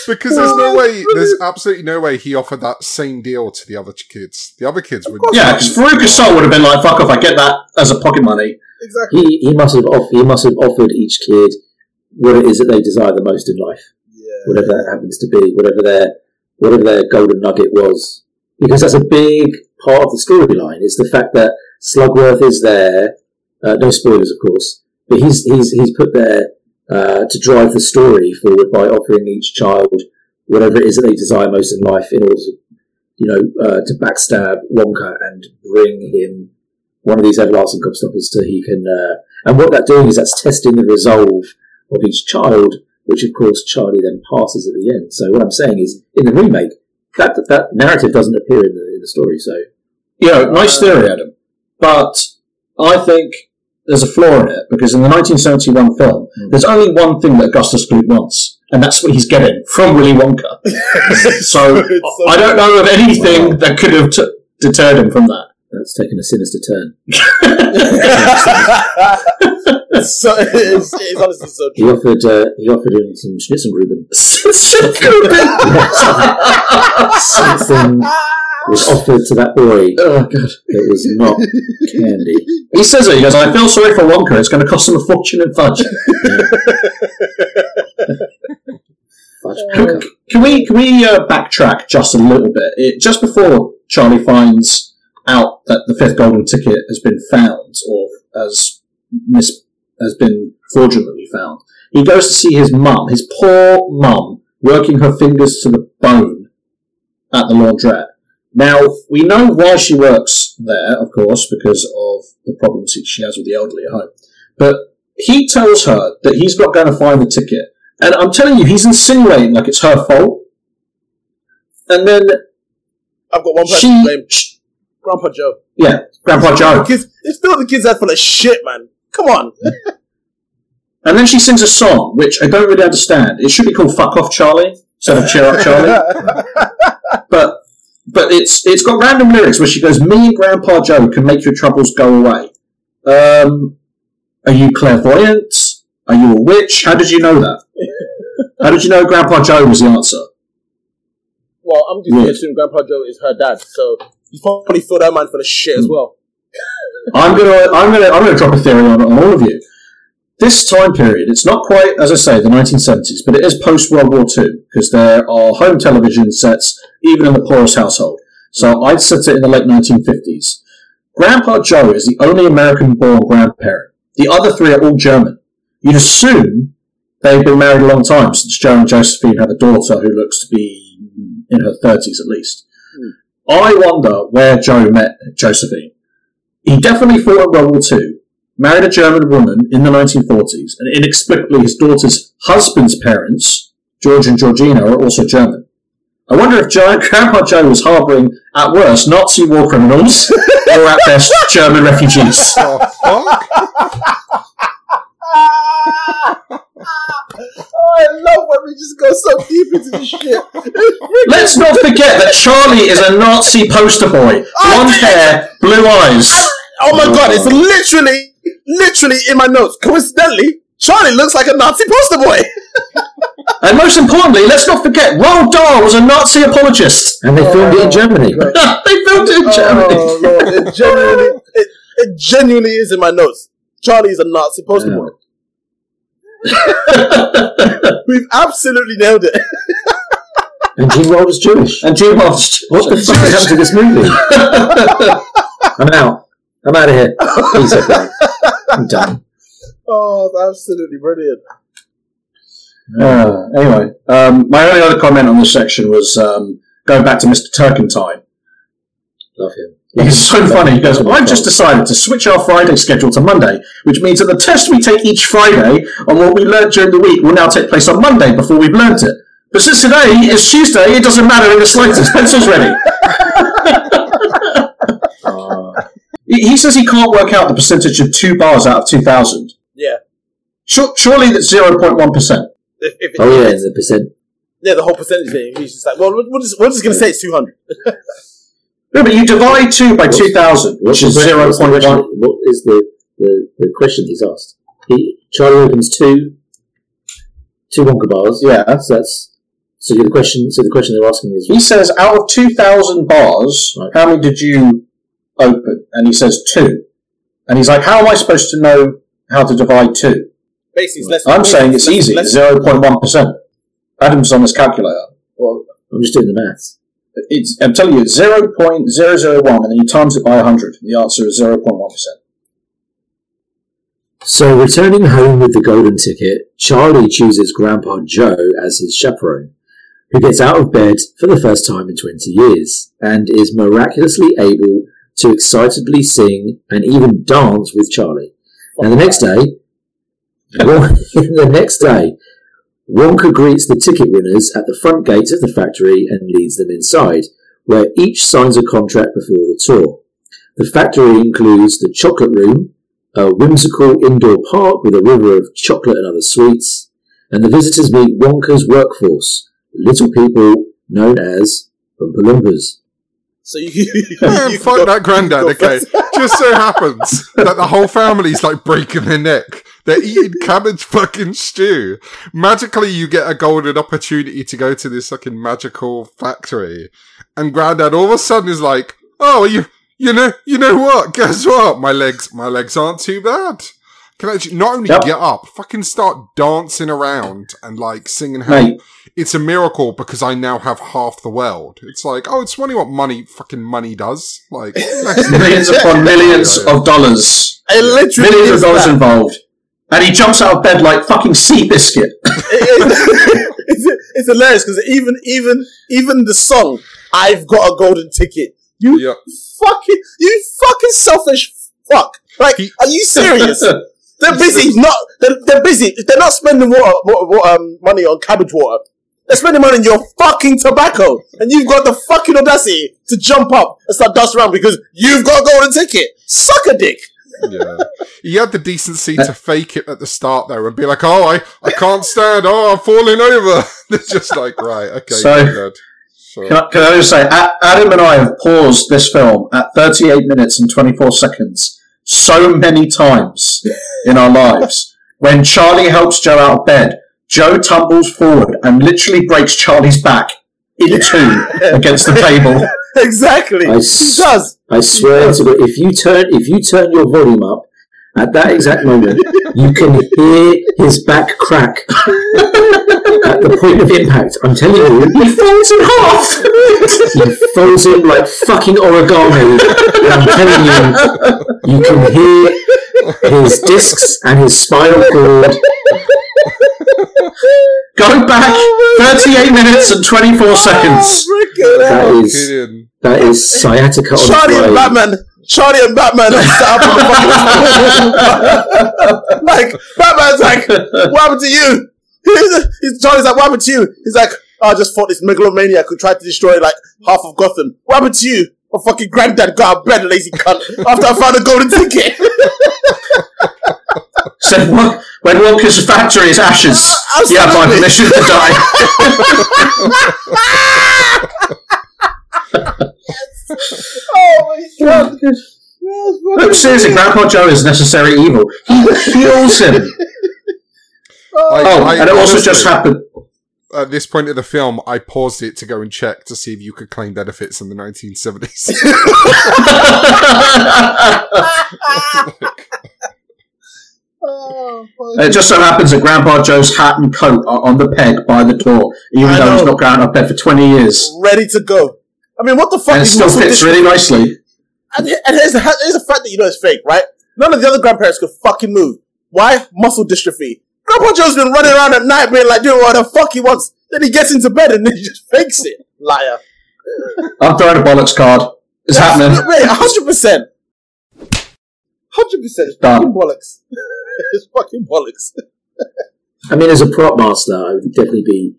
Because there's no way, there's absolutely no way he offered that same deal to the other kids. The other kids would. yeah, because Veruca Salt would have been like, fuck off, I get that as a pocket money. Exactly. He he must have off, he must have offered each kid what it is that they desire the most in life, Yeah. whatever that happens to be, whatever their whatever their golden nugget was, because that's a big part of the storyline. Is the fact that Slugworth is there. Uh, no spoilers, of course, but he's he's he's put there uh, to drive the story forward by offering each child whatever it is that they desire most in life in order to, you know, uh, to backstab Wonka and bring him one of these everlasting gobstoppers so he can. Uh, and what that's doing is that's testing the resolve of each child, which of course Charlie then passes at the end. So what I'm saying is, in the remake, that that narrative doesn't appear in the in the story. So You know, nice theory, Adam. But I think there's a flaw in it because in the 1971 film, hmm. there's only one thing that Augustus Gloop wants, and that's what he's getting from Willy Wonka. so I don't know of anything that could have t- deterred him from that. That's taken a sinister turn. so it's, it's honestly so He true. offered uh, he offered him some Schnitzengruben. Something was offered to that boy. oh god! It was not candy. He says it. He goes, "I feel sorry for Wonka. It's going to cost him a fortune in fudge." Fudge Can, can we can we uh, backtrack just a little bit? It, just before Charlie finds out that the fifth golden ticket has been found, or as mis- has been fraudulently found, he goes to see his mum, his poor mum, working her fingers to the bone at the laundrette. Now we know why she works there, of course, because of the problems she has with the elderly at home. But he tells her that he's not going to find the ticket. And I'm telling you, he's insinuating like it's her fault. And then I've got one person she, to blame. sh- Grandpa Joe. yeah, Grandpa Joe. Kids, it's still the kids head full of shit, man. Come on. And then she sings a song, which I don't really understand. It should be called "Fuck Off, Charlie" instead of "Cheer Up, Charlie." but but it's it's got random lyrics where she goes, "Me and Grandpa Joe can make your troubles go away." Um, are you clairvoyant? Are you a witch? How did you know that? How did you know Grandpa Joe was the answer? well, I'm just going to assume Grandpa Joe is her dad, so you probably filled that man full of shit as hmm. well. I'm gonna, I'm gonna, I'm gonna drop a theory on, on all of you. This time period, it's not quite, as I say, the 1970s, but it is post World War II because there are home television sets even in the poorest household. So I'd set it in the late 1950s. Grandpa Joe is the only American-born grandparent. The other three are all German. You'd assume they've been married a long time since Joe and Josephine have a daughter who looks to be in her 30s at least. I wonder where Joe met Josephine. He definitely fought in World War II, married a German woman in the 1940s, and inexplicably his daughter's husband's parents, George and Georgina, are also German. I wonder if Joe, Grandpa Joe was harbouring, at worst, Nazi war criminals, or at best, German refugees. Oh, fuck? oh, I love when we just go so deep into this shit. Let's not forget that Charlie is a Nazi poster boy. Blonde hair, blue eyes. Oh my god, it's literally, literally in my notes. Coincidentally, Charlie looks like a Nazi poster boy. And most importantly, let's not forget, Roald Dahl was a Nazi apologist. And they filmed it in Germany. they filmed it in oh, Germany. Oh lord, it genuinely, it, it genuinely is in my notes. Charlie is a Nazi poster Yeah. boy. We've absolutely nailed it. And Gene Wilder's Jewish. And Jim Hobbs. What the fuck has happened to this movie? I'm out. I'm out of here. Peace, everyone. I'm done. Oh, that's absolutely brilliant. Uh, anyway, um, my only other comment on this section was um, going back to Mr. Turkentine. Love him. It's so funny. He goes, I've just decided to switch our Friday schedule to Monday, which means that the test we take each Friday on what we learnt during the week will now take place on Monday before we've learnt it. But since today is Tuesday, it doesn't matter in the slightest. Pencil's ready. he, he says he can't work out the percentage of two bars out of 2,000. Yeah. Surely that's 0.1%. If, if, Oh, yeah, it's- the percent. yeah, the whole percentage thing. He's just like, well, we're we're just, we're just going to say it's 200. No, but you divide 2 by 2,000, which is the question- what's the 0.1. question- What is the, the, the question he's asked? He, Charlie opens two, two Wonka bars. Yeah. So that's, so the question, so the question they're asking is, He says, out of 2,000 bars, Right. how many did you open? And he says, two. And he's like, how am I supposed to know how to divide two? Basically, it's less I'm saying it's less- easy, 0.1%. Adam's on his calculator. Well, I'm just doing the maths. It's, I'm telling you, 0.001, and then you times it by 100. and The answer is 0.1%. So, returning home with the golden ticket, Charlie chooses Grandpa Joe as his chaperone, who gets out of bed for the first time in 20 years and is miraculously able to excitedly sing and even dance with Charlie. And the next day, the next day, Wonka greets the ticket winners at the front gates of the factory and leads them inside, where each signs a contract before the tour. The factory includes the chocolate room, a whimsical indoor park with a river of chocolate and other sweets, and the visitors meet Wonka's workforce, little people known as Oompa Loompas. So you, Man, you fuck go- that granddad, you okay? Just so happens that the whole family's like breaking their neck. They're eating cabbage fucking stew. Magically, you get a golden opportunity to go to this fucking magical factory. And Grandad all of a sudden is like, oh, you, you know, you know what? Guess what? My legs, my legs aren't too bad. Can I actually not only Yep. get up, fucking start dancing around and like singing how Mate, it's a miracle because I now have half the world. It's like, oh, it's funny what money, fucking money does. Like, millions upon millions of dollars. It literally Millions of dollars that. involved. And he jumps out of bed like fucking Seabiscuit. it's, it's hilarious because even even even the song "I've Got a Golden Ticket," you Yeah. fucking you fucking selfish fuck. Like, He- are you serious? They're busy. Not they're, they're busy. They're not spending water, water, water, um, money on cabbage water. They're spending money on your fucking tobacco, and you've got the fucking audacity to jump up and start dancing around because you've got a golden ticket. Suck a dick. Yeah. He had the decency to uh, fake it at the start there and be like, oh, I, I can't stand. Oh, I'm falling over. It's just like, right, okay. So-. Sure. Can I, can I just say, Adam and I have paused this film at 38 minutes and 24 seconds so many times in our lives. When Charlie helps Joe out of bed, Joe tumbles forward and literally breaks Charlie's back in two against the table. Exactly. I he s- does. I swear to God, if you turn if you turn your volume up at that exact moment, you can hear his back crack. at at the point of impact, I'm telling you, he falls in half. he folds in like fucking origami. And I'm telling you, you can hear his discs and his spinal cord. Go back 38 minutes and 24 seconds. That Oh, is kidding. That is sciatica on Charlie and. Batman. Charlie and Batman are set up on the fucking Like, Batman's like, what happened to you? He's, he's, Charlie's like, what happened to you? He's like, oh, I just fought this megalomaniac who tried to destroy like half of Gotham. What happened to you? My fucking granddad got out of bed, lazy cunt, after I found a golden ticket. Said "Wo- when Walker's factory is ashes, uh, you have my permission to die. Oh my god. Look, seriously, Grandpa Joe is necessary evil. He heals him. Oh. I- Oh, I and it also honestly- just happened. At this point of the film, I paused it to go and check to see if you could claim benefits in the 1970s. It just so happens that Grandpa Joe's hat and coat are on the peg by the door, even I though he's not going out of bed for 20 years. Ready to go. I mean, what the fuck And it is still fits really nicely. And, and here's, the, here's the fact that you know it's fake, right? None of the other grandparents could fucking move. Why? Muscle dystrophy. Grandpa Joe's been running around at night being like, doing what the fuck he wants. Then he gets into bed and then he just fakes it. Liar. I'm throwing a bollocks card. It's happening. Wait, 100%. 100% it's Done. fucking bollocks. it's fucking bollocks. I mean, as a prop master, I would definitely be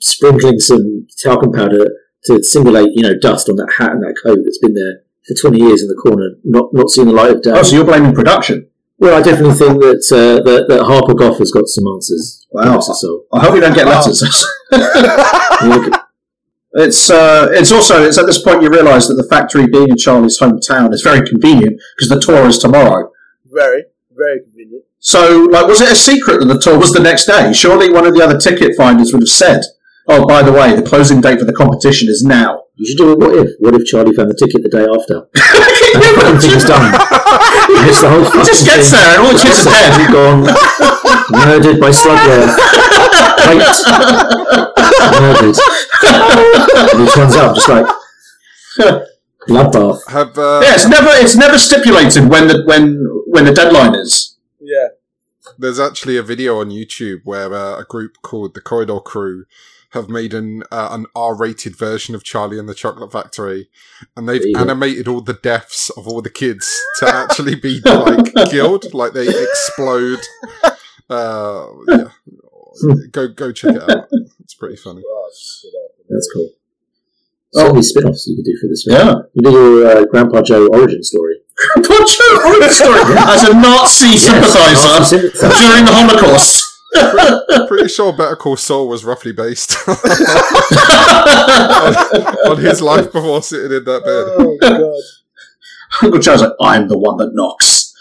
sprinkling some talcum powder to simulate, you know, dust on that hat and that coat that's been there for 20 years in the corner, not not seeing the light of day. Oh, so you're blaming production? Well, I definitely think that uh, that, that Harper Goff has got some answers. Wow. Bless. I hope you don't get letters. It's uh, it's also it's at this point you realise that the factory being in Charlie's hometown is very convenient because the tour is tomorrow. Very, very convenient. So, like, was it a secret that the tour was the next day? Surely one of the other ticket finders would have said, "Oh, by the way, the closing date for the competition is now." You should do a what if. What if Charlie found the ticket the day after? and the fucking thing is done. He missed the whole He just gets thing. there and all the kids are dead. He's gone. Murdered by slugworth. Raped. Murdered. and he turns up just like bloodbath. Have uh, Yeah, it's never it's never stipulated when the when when the deadline is. Yeah. There's actually a video on YouTube where uh, a group called the Corridor Crew have made an uh, an R-rated version of Charlie and the Chocolate Factory, and they've There go. animated all the deaths of all the kids to actually be like killed, like they explode. Uh, yeah, go go check it out. It's pretty funny. That's cool. So many spin-offs you could do for this film. Yeah. You do your uh, Grandpa Joe origin story. Poncho origin story as a Nazi sympathiser Nazi sympathiser. during the Holocaust. Pretty sure Better Call Saul was roughly based on, on his life before sitting in that bed. Oh, God. Uncle Charles, like, "I'm the one that knocks."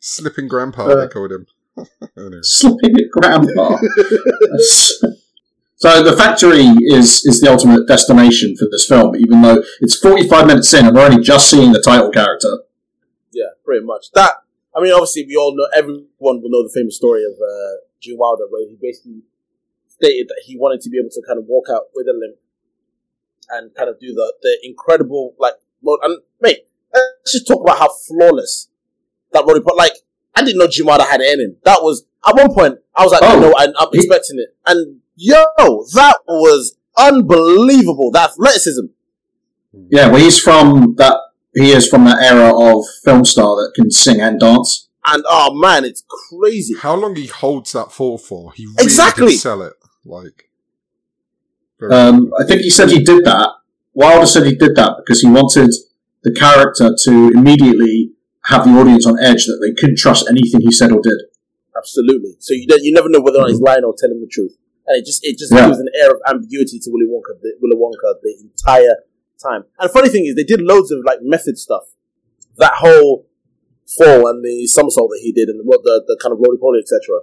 Slipping Grandpa, Uh, they called him. Anyway. Slipping grandpa. so the factory is is the ultimate destination for this film, even though it's 45 minutes in and we're only just seeing the title character. Yeah, pretty much. That, I mean, obviously, we all know, everyone will know the famous story of uh, Gene Wilder, where he basically stated that he wanted to be able to kind of walk out with a limp and kind of do the, the incredible, like, road. And, mate, let's just talk about how flawless that road, but like, I didn't know Gene Wilder had it in him. That was, at one point, I was like, Oh, no, I'm, I'm expecting it. And, yo, that was unbelievable. That athleticism. Yeah, well, he's from that. He is from that era of film star that can sing and dance. And, oh man, it's crazy. How long he holds that fall for? He really Exactly. did sell it. Like, Um, I think he said he did that. Wilder said he did that because he wanted the character to immediately have the audience on edge that they couldn't trust anything he said or did. Absolutely. So you don't, you never know whether or not he's lying or telling the truth, and it just it just Yeah. gives an air of ambiguity to Willy Wonka, the, Willy Wonka, the entire time. And the funny thing is, they did loads of like method stuff. That whole fall and the somersault that he did, and the the, the kind of roly poly, etc.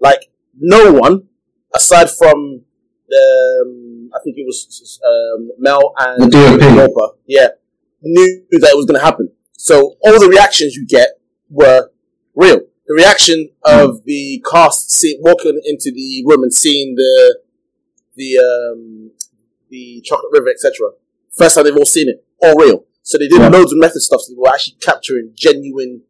Like no one aside from um, I think it was um, Mel and. Roper, yeah, knew that it was going to happen. So all the reactions you get were real. the reaction of the cast see, walking into the room and seeing the the um, the chocolate river, etc. First time they've all seen it, all real. So they did Yeah. loads of method stuff. So they were actually capturing genuine,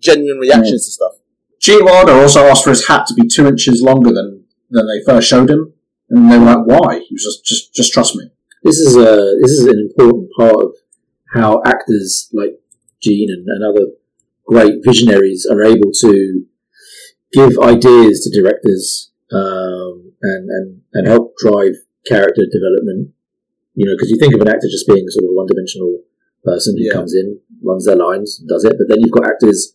genuine reactions to stuff. Gene Wilder also asked for his hat to be two inches longer than than they first showed him, and they were like, "Why?" He was just, just, just trust me. This is a this is an important part of how actors like Gene and, and other great visionaries are able to give ideas to directors um, and, and and help drive character development. You know, because you think of an actor just being sort of a one dimensional person who Yeah. comes in, runs their lines, does it, but then you've got actors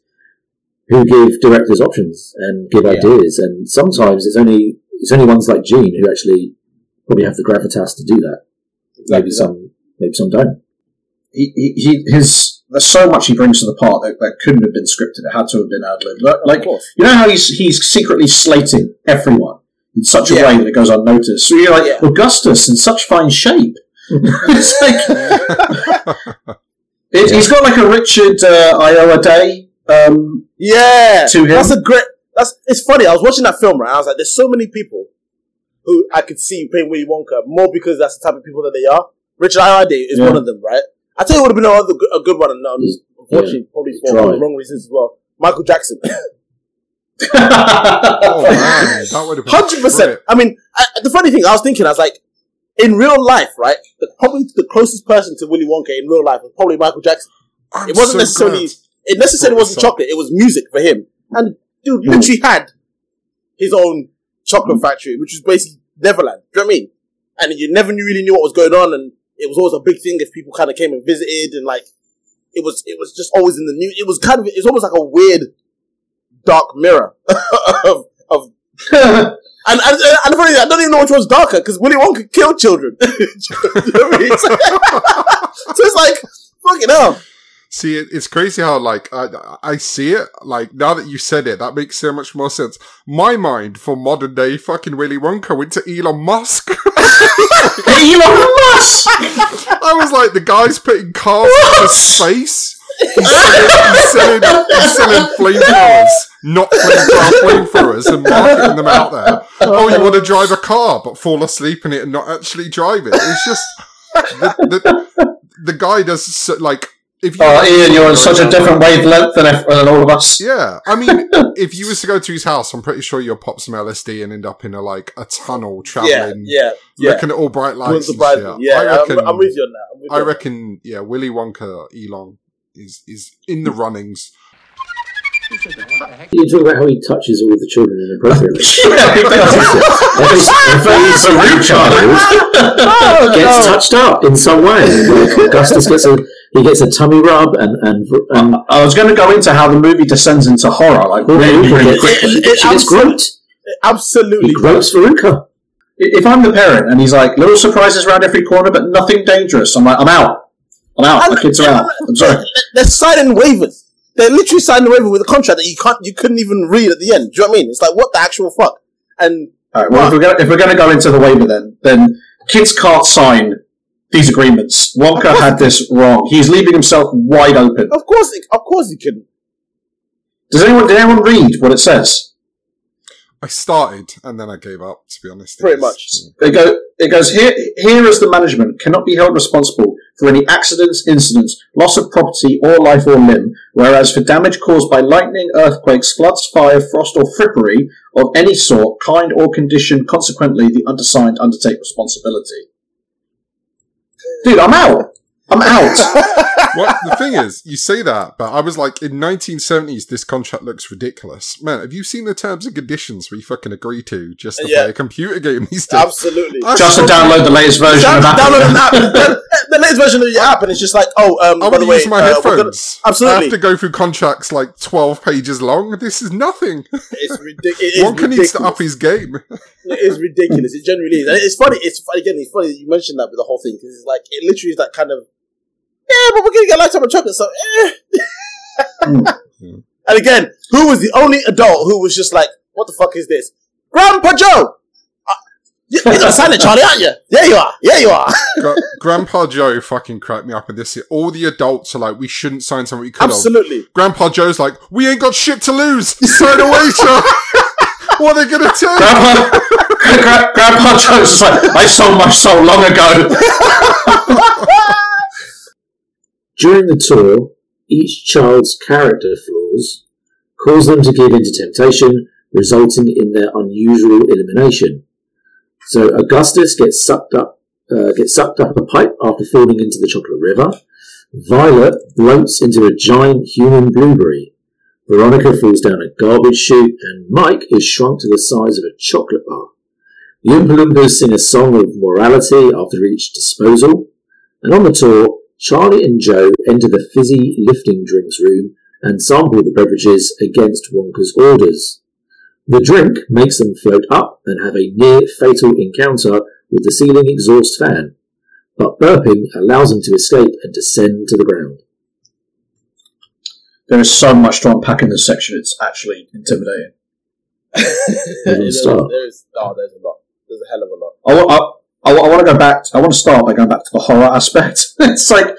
who give directors options and give Yeah. ideas, and sometimes it's only it's only ones like Gene who actually probably have the gravitas to do that. Maybe some, maybe some don't. He, he, he his there's so much he brings to the part that, that couldn't have been scripted. It had to have been ad libbed. Like, like of course. you know how he's he's secretly slating everyone in such a Yeah. way that it goes unnoticed. So you're like Yeah. Augustus in such fine shape. it's like it, he's got like a Richard uh, Iowa Day. Um, Yeah, To him. that's a great. That's it's funny. I was watching that film, right? I was like, there's so many people who I could see playing Willy Wonka more because that's the type of people that they are. Richard Ayoade is Yeah. one of them, right? I tell you, it would have been another good, a good one, and um, He's- unfortunately, probably for Dry. the wrong reasons as well. Michael Jackson, Oh man, that would have been hundred percent. great. I mean, I, the funny thing, I was thinking, I was like, in real life, right? The, probably the closest person to Willy Wonka in real life was probably Michael Jackson. I'm It wasn't so necessarily. glad. It necessarily wasn't up. chocolate. It was music for him. And dude Hmm. literally had his own chocolate factory, which was basically Neverland. Do you know what I mean? And you never knew, really knew what was going on, and it was always a big thing if people kind of came and visited, and like it was, it was just always in the news. It was kind of, it's almost like a weird dark mirror of, of and, and, and the funny I don't even know which one's darker because Willy Wonka killed children. You know I mean? so it's like, fucking hell. See, it, it's crazy how like I, I see it. Like now that you said it, that makes so much more sense. My mind for modern day fucking Willy Wonka went to Elon Musk. Elon Musk. I was like, the guy's putting cars into space. He's selling, he's selling, he's selling flamethrowers, not flamethrower flamethrowers, and marketing them out there. Oh, you want to drive a car, but fall asleep in it and not actually drive it? It's just the the, the guy does so, like if you. Oh, Ian, you're on such a different wavelength than, than all of us. Yeah, I mean, if you was to go to his house, I'm pretty sure you'll pop some LSD and end up in a like a tunnel traveling, yeah, yeah. looking at all bright lights. With and bright- shit. yeah, I reckon, I'm, I'm with you on that. I'm with I on that. reckon, yeah, Willy Wonka, Elon is is in the runnings. You talk about how he touches all the children inappropriately. Yeah, he does. every, every single child oh, gets touched up in some way. Like Augustus gets a he gets a tummy rub, and and, and I was going to go into how the movie descends into horror, like really, Veruca really gets, quickly. she gets, she gets groped. Absolutely. He gropes Veruca. If I'm the parent and he's like, little surprises around every corner, but nothing dangerous, I'm like, I'm out. I'm out. The kids are out. I'm sorry. They're signing waivers. They're literally signing a waiver with a contract that you can't, you couldn't even read at the end. Do you know what I mean? It's like, what the actual fuck? And All right, well, if we're, gonna, if we're going to go into the waiver then, then kids can't sign these agreements. Wonka had this wrong. He's leaving himself wide open. of course, it, of course you couldn't. Does anyone, did anyone read what it says? I started and then I gave up. To be honest, Pretty It was- much. It, go, it goes here. Here as the management cannot be held responsible for any accidents, incidents, loss of property or life or limb. Whereas for damage caused by lightning, earthquakes, floods, fire, frost, or frippery of any sort, kind or condition, consequently the undersigned undertake responsibility. Dude, I'm out. I'm out. What the thing is, you say that, but I was like, in 1970s, this contract looks ridiculous. Man, have you seen the terms and conditions we fucking agree to just to Yeah. play a computer game these days? Absolutely. I Just to download the latest version Down- of download an app. the, the latest version of your app, and it's just like, oh, um, I by want to use my uh, headphones. gonna- absolutely. I have to go through contracts like 12 pages long. This is nothing. It's ridiculous. It is Wonka needs to up his game. It is ridiculous. It genuinely is. And it's funny. It's funny, again. It's funny that you mentioned that with the whole thing because it's like it literally is that kind of yeah, but we're gonna get a lifetime of chocolate. So eh. Mm. and again, who was the only adult who was just like, "What the fuck is this, Grandpa Joe?" Uh, You're not silent, Charlie, aren't you? Yeah, you are. Yeah, you are. Gra- Grandpa Joe fucking cracked me up in this. All the adults are like, we shouldn't sign something we could have. Absolutely. Grandpa Joe's like, we ain't got shit to lose. Sign away, Joe. what are they gonna tell? Grandpa, Gra- Grandpa Joe's is like, I sold my soul long ago. During the tour, each child's character flaws cause them to give in to temptation, resulting in their unusual elimination. So Augustus gets sucked up, uh, gets sucked up a pipe after falling into the chocolate river. Violet floats into a giant human blueberry. Veruca falls down a garbage chute, and Mike is shrunk to the size of a chocolate bar. The Oompa Loompas sing a song of morality after each disposal, and on the tour, Charlie and Joe enter the fizzy lifting drinks room and sample the beverages against Wonka's orders. The drink makes them float up and have a near fatal encounter with the ceiling exhaust fan, but burping allows them to escape and descend to the ground. There is so much to unpack in this section, it's actually intimidating. there's, start? there's, oh, there's a lot. There's a hell of a lot. I, wa- I, I, want to go back. I want to start by going back to the horror aspect. it's like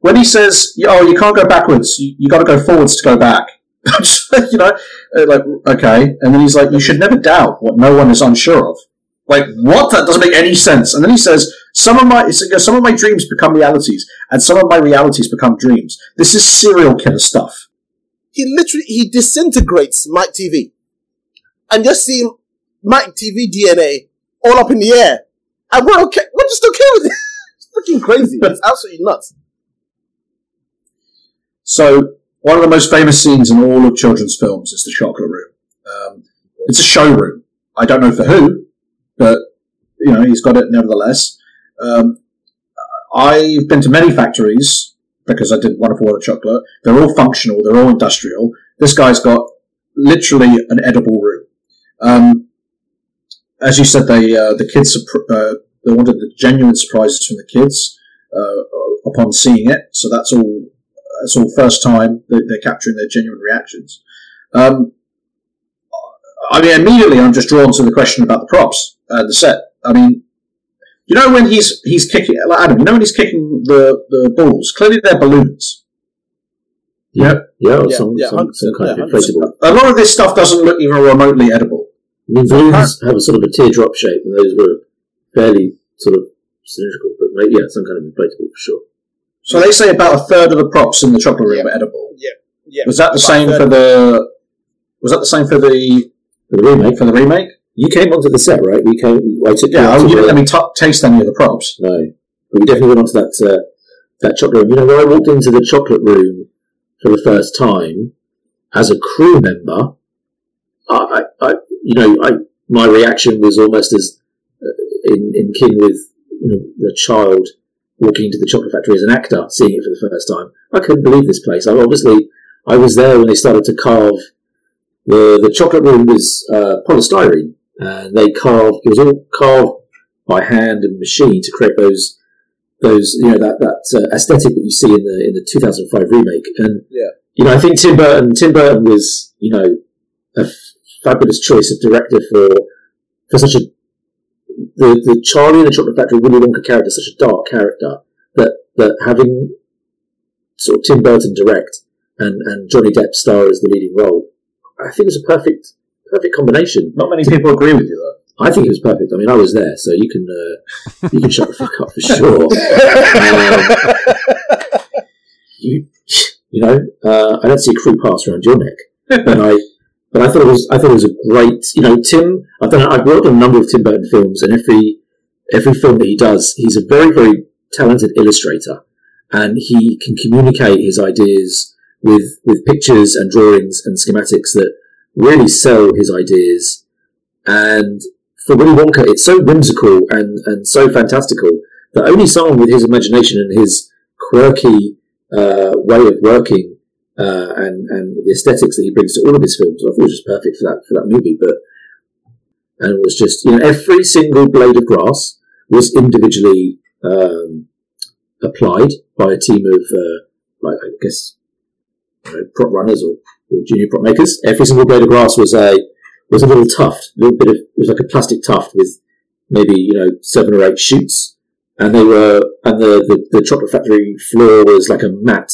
when he says, "Oh, you can't go backwards. You, you got to go forwards to go back." You know, uh, like okay. And then he's like, "You should never doubt what no one is unsure of." Like what? That doesn't make any sense. And then he says, "Some of my some of my dreams become realities, and some of my realities become dreams." This is serial killer stuff. He literally he disintegrates Mike Teavee, and just seeing Mike Teavee DNA all up in the air, and we're okay. We're just okay with it. it's freaking crazy. It's absolutely nuts. So one of the most famous scenes in all of children's films is the chocolate room. Um, it's a showroom. I don't know for who, but you know he's got it nevertheless. Um, I've been to many factories because I did Wonderful World of Chocolate. They're all functional. They're all industrial. This guy's got literally an edible room. Um, as you said, they uh, the kids uh, they wanted the genuine surprises from the kids uh, upon seeing it. So that's all. That's all first time that they're capturing their genuine reactions. Um, I mean, immediately I'm just drawn to the question about the props and the set. I mean, you know when he's he's kicking like Adam, you know when he's kicking the, the balls. Clearly they're balloons. Yeah, yeah, Yeah, some, yeah, some, some kind yeah, of inflatable. A lot of this stuff doesn't look even remotely edible. I mean, balloons have a sort of a teardrop shape, and those were fairly sort of cylindrical, but maybe, yeah, some kind of inflatable for sure. So they say about a third of the props in the chocolate room are edible. Yeah, yeah. Was that the About same for the? Was that the same for the For the remake, for the remake? you came onto the set, right? We came. I took Yeah, you you didn't let me t- taste any of the props. No, but we definitely went onto that uh, that chocolate room. You know, when I walked into the chocolate room for the first time as a crew member, I, I, I you know, I my reaction was almost as uh, in in kin with you know, the child walking into the chocolate factory as an actor, seeing it for the first time. I couldn't believe this place. I obviously I was there when they started to carve. The the chocolate room was uh, polystyrene, and they carved. It was all carved by hand and machine to create those those you know that that uh, aesthetic that you see in the in the 2005 remake. And Yeah. you know, I think Tim Burton Tim Burton was you know a fabulous choice of director for for such a the the Charlie in the Chocolate Factory Willy Wonka character, such a dark character that that having sort of Tim Burton direct and and Johnny Depp star as the leading role, I think it was a perfect perfect combination. Not many people agree with you though. I think it was perfect. I mean, I was there, so you can uh, you can shut the fuck up for sure. Um, you you know, uh, I don't see a crew pass around your neck, but I but I thought it was I thought it was a great. You know, Tim. I've done I've worked on a number of Tim Burton films, and every every film that he does, he's a very very talented illustrator, and he can communicate his ideas with with pictures and drawings and schematics that really sell his ideas. And for Willy Wonka, it's so whimsical and, and so fantastical that only someone with his imagination and his quirky uh, way of working uh, and and the aesthetics that he brings to all of his films, I thought was just perfect for that for that movie. But and it was just you know every single blade of grass was individually um, applied by a team of uh, like I guess you know, prop runners or, or junior prop makers. Every single blade of grass was a was a little tuft, a little bit of it was like a plastic tuft with maybe you know seven or eight shoots, and they were and the the, the chocolate factory floor was like a mat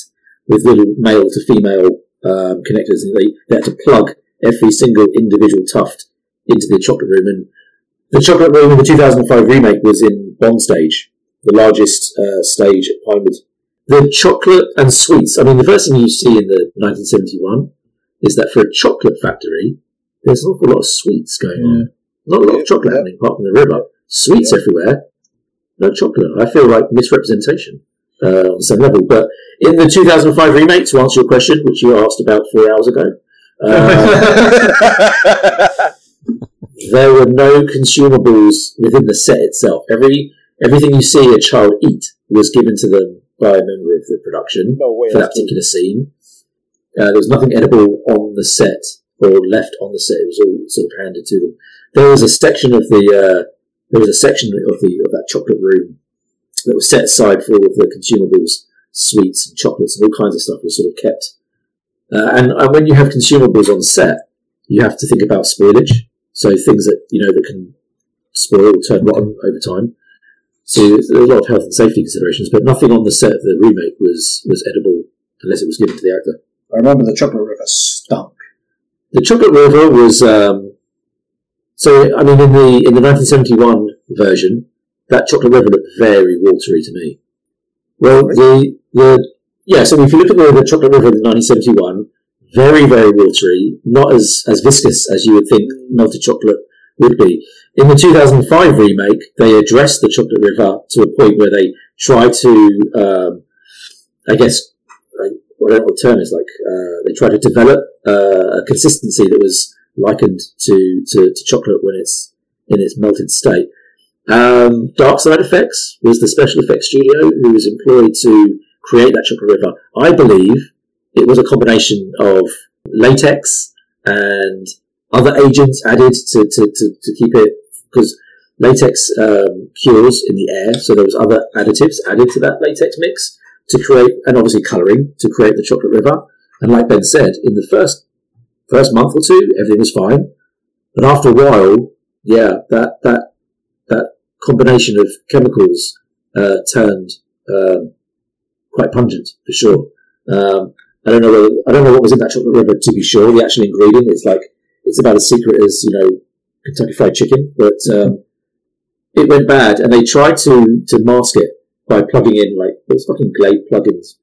with little male to female um, connectors, and they, they had to plug every single individual tuft into the chocolate room. And the chocolate room in the 2005 remake was in Bond Stage, the largest uh, stage at Pinewood. The chocolate and sweets. I mean, the first thing you see in the 1971 is that for a chocolate factory, there's an awful lot of sweets going on. Not a lot of chocolate happening apart from the river. Sweets everywhere. No chocolate. I feel like misrepresentation uh, on some level. But in the 2005 remake, to answer your question, which you asked about four hours ago, uh, there were no consumables within the set itself. Every everything you see a child eat was given to them by a member of the production No way. for that particular scene. Uh, there was nothing edible on the set or left on the set. It was all sort of handed to them. There was a section of the uh, there was a section of the of that chocolate room that was set aside for all of the consumables, sweets and chocolates and all kinds of stuff was sort of kept. Uh, and, and when you have consumables on set, you have to think about spoilage. So things that you know that can spoil or turn rotten over time. So there's a lot of health and safety considerations, but nothing on the set of the remake was was edible unless it was given to the actor. I remember the chocolate river stunk. The Chocolate River was um, so. I mean, in the in the 1971 version, that Chocolate River looked very watery to me. Well, the the yeah. So if you look at the, the Chocolate River in 1971, very very watery, not as as viscous as you would think melted chocolate would be. In the 2005 remake, they addressed the Chocolate River to a point where they try to, um, I guess, like, I don't know what the term is like. Uh, they try to develop uh, a consistency that was likened to, to, to chocolate when it's in its melted state. Um, Dark Side Effects was the special effects studio who was employed to create that chocolate river. I believe it was a combination of latex and other agents added to, to, to, to keep it because latex um, cures in the air, so there was other additives added to that latex mix to create, and obviously colouring to create the chocolate river. And like Ben said, in the first first month or two, everything was fine, but after a while, yeah, that that that combination of chemicals uh, turned um, quite pungent for sure. Um, I don't know. Whether, I don't know what was in that chocolate river to be sure. The actual ingredient is like it's about as secret as you know Kentucky Fried Chicken, but um, it went bad, and they tried to to mask it by plugging in like those fucking Glade plugins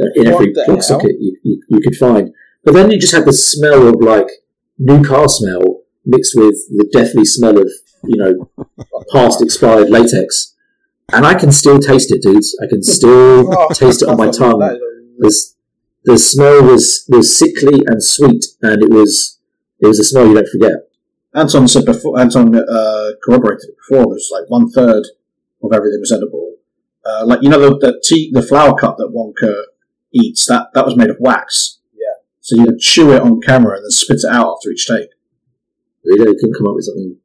uh, in every What the plug hell? socket you, you, you could find. But then you just had the smell of like new car smell mixed with the deathly smell of you know past expired latex, and I can still taste it, dudes. I can still Oh, taste it on my tongue. The, the smell was was sickly and sweet, and it was it was a smell you don't forget. Anton said before. Anton uh, corroborated it before. There's like one third of everything was edible. Uh, like you know the the, tea, the flower cup that Wonka eats that that was made of wax. Yeah. So you would chew it on camera and then spit it out after each take. Really, they couldn't come up with something.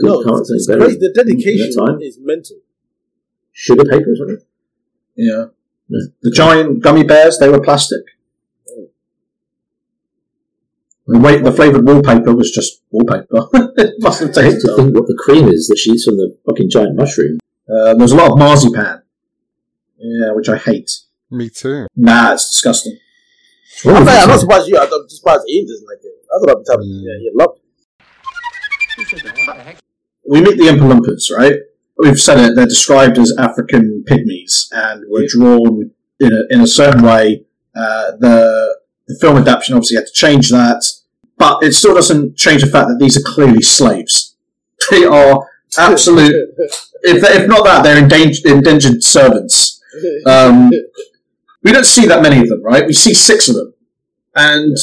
No, couldn't come up with it's something crazy. The dedication time. is mental. Sugar paper or something. Yeah. Yeah. The giant gummy bears they were plastic. The, way, the flavored wallpaper was just wallpaper. it must have I tasted. to think what the cream is that she eats from the fucking giant mushroom. Uh, there's a lot of marzipan. Yeah, which I hate. Me too. Nah, it's disgusting. What's I'm with not, I'm not surprised you. I'm just surprised Ian doesn't like it. I thought I'd be telling you. Yeah, he loved it. We meet the Oompa Loompas, right? We've said it, they're described as African pygmies and were drawn in a, in a certain way. Uh, the, the film adaptation obviously had to change that, but it still doesn't change the fact that these are clearly slaves. They are absolute, if, if not that, they're endangered, endangered servants. Um, we don't see that many of them, right? We see six of them. And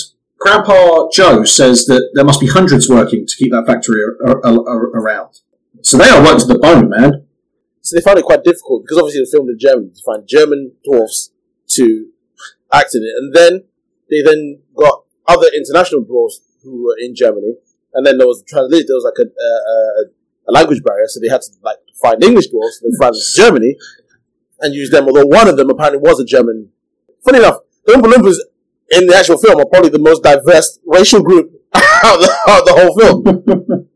Grandpa Joe says that there must be hundreds working to keep that factory around. So they are worked to the bone, man. So they found it quite difficult because obviously they filmed in Germany to find German dwarfs to act in it, and then they then got other international dwarfs who were in Germany, and then there was translation. There was like a, a, a, language barrier, so they had to like find English dwarfs them to Germany and use them. Although one of them apparently was a German. Funny enough, the Oompa Loompas in the actual film are probably the most diverse racial group out of the, of the whole film.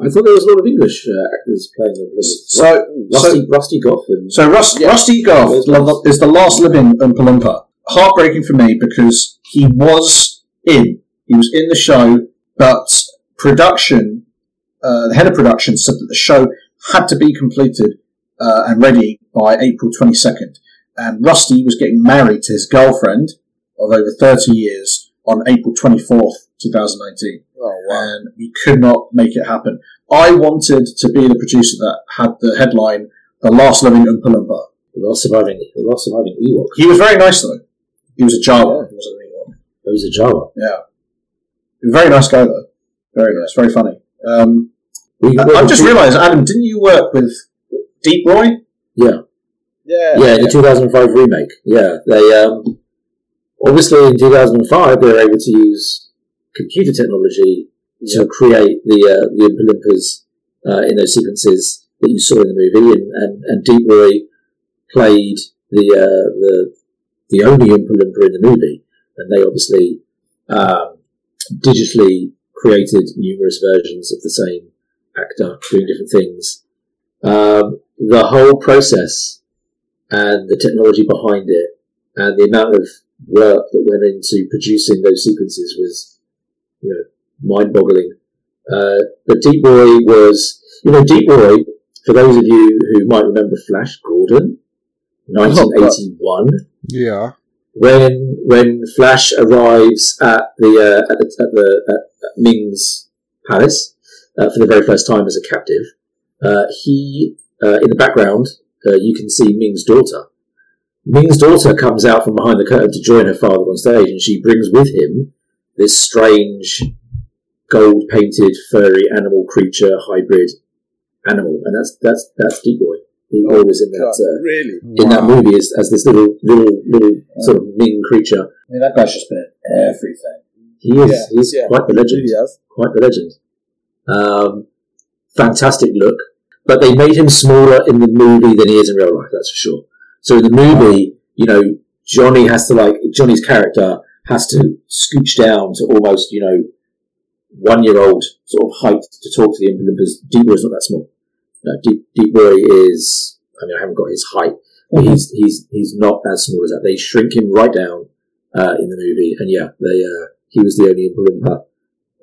I thought there was a lot of English uh, actors playing them. So, Rusty, so, Rusty Goffe and so Rus- Yeah. Rusty Goffe There's is the last living Oompa Loompa. Heartbreaking for me because he was in. He was in the show, but production, uh, the head of production said that the show had to be completed uh, and ready by April 22nd. And Rusty was getting married to his girlfriend of over 30 years on April 24th, 2019. Oh wow. and we could not make it happen. I wanted to be the producer that had the headline "The Last Living Oompa Loompa." the last surviving, the last surviving Ewok. He was very nice though. He was a Jawa. He wasn't an Ewok. Those are Jawa. Yeah, He was a very nice guy though. Very nice, very funny. Um, We, I, I've just realised, Adam, didn't you work with Deep Roy? Yeah, Yeah. yeah, the 2005 remake. Yeah, they um, obviously in 2005 they were able to use computer technology to create the uh, the Loompas uh, in those sequences that you saw in the movie, and and, and Deep Roy played the uh, the the only Oompa in the movie, and they obviously um, digitally created numerous versions of the same actor doing different things. Um, the whole process and the technology behind it and the amount of work that went into producing those sequences was, you know, mind-boggling. Uh, but Deep Roy was, you know, Deep Roy, for those of you who might remember Flash Gordon, 1981, Yeah. when when Flash arrives at the uh, at the, at the at, at Ming's palace uh, for the very first time as a captive, uh, he uh, in the background uh, you can see Ming's daughter. Ming's daughter comes out from behind the curtain to join her father on stage, and she brings with him this strange gold painted furry animal creature hybrid animal, and that's that's that's Deep Roy. Deep Roy was in that. God, Uh, really? in that movie as, as this little little little sort of Ming creature. I mean, that guy's just been in everything. He is Yeah, he's yeah. quite the legend. He has. Quite the legend. Um, fantastic look, but they made him smaller in the movie than he is in real life. That's for sure. So in the movie, you know, Johnny has to like Johnny's character has to scooch down to almost you know one year old sort of height to talk to the Loompas. Deep Roy's not that small. No, Deep Deep Roy is. I mean, I haven't got his height, but he's he's he's not as small as that. They shrink him right down uh, in the movie, and yeah, they uh, he was the only Oompa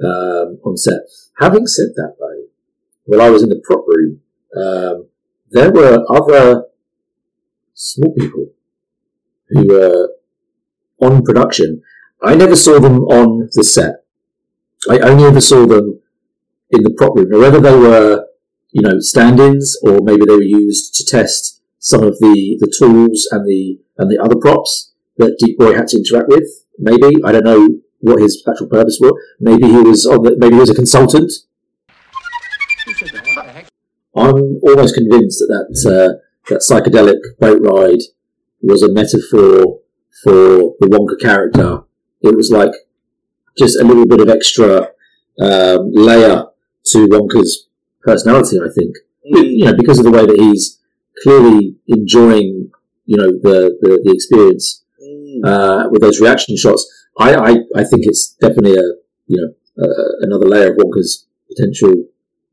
um, on set. Having said that, though, while I was in the prop room, um, there were other small people who were on production. I never saw them on the set. I only ever saw them in the prop room, Now, whether they were, you know, stand-ins or maybe they were used to test some of the, the tools and the and the other props that Deep Roy had to interact with. Maybe I don't know what his actual purpose was. Maybe he was on the, maybe he was a consultant. I'm almost convinced that that, uh, that psychedelic boat ride was a metaphor for the Wonka character. It was like just a little bit of extra um, layer to Wonka's personality. I think you know because of the way that he's clearly enjoying you know the the, the experience uh, with those reaction shots. I, I I think it's definitely a you know uh, another layer of Wonka's potential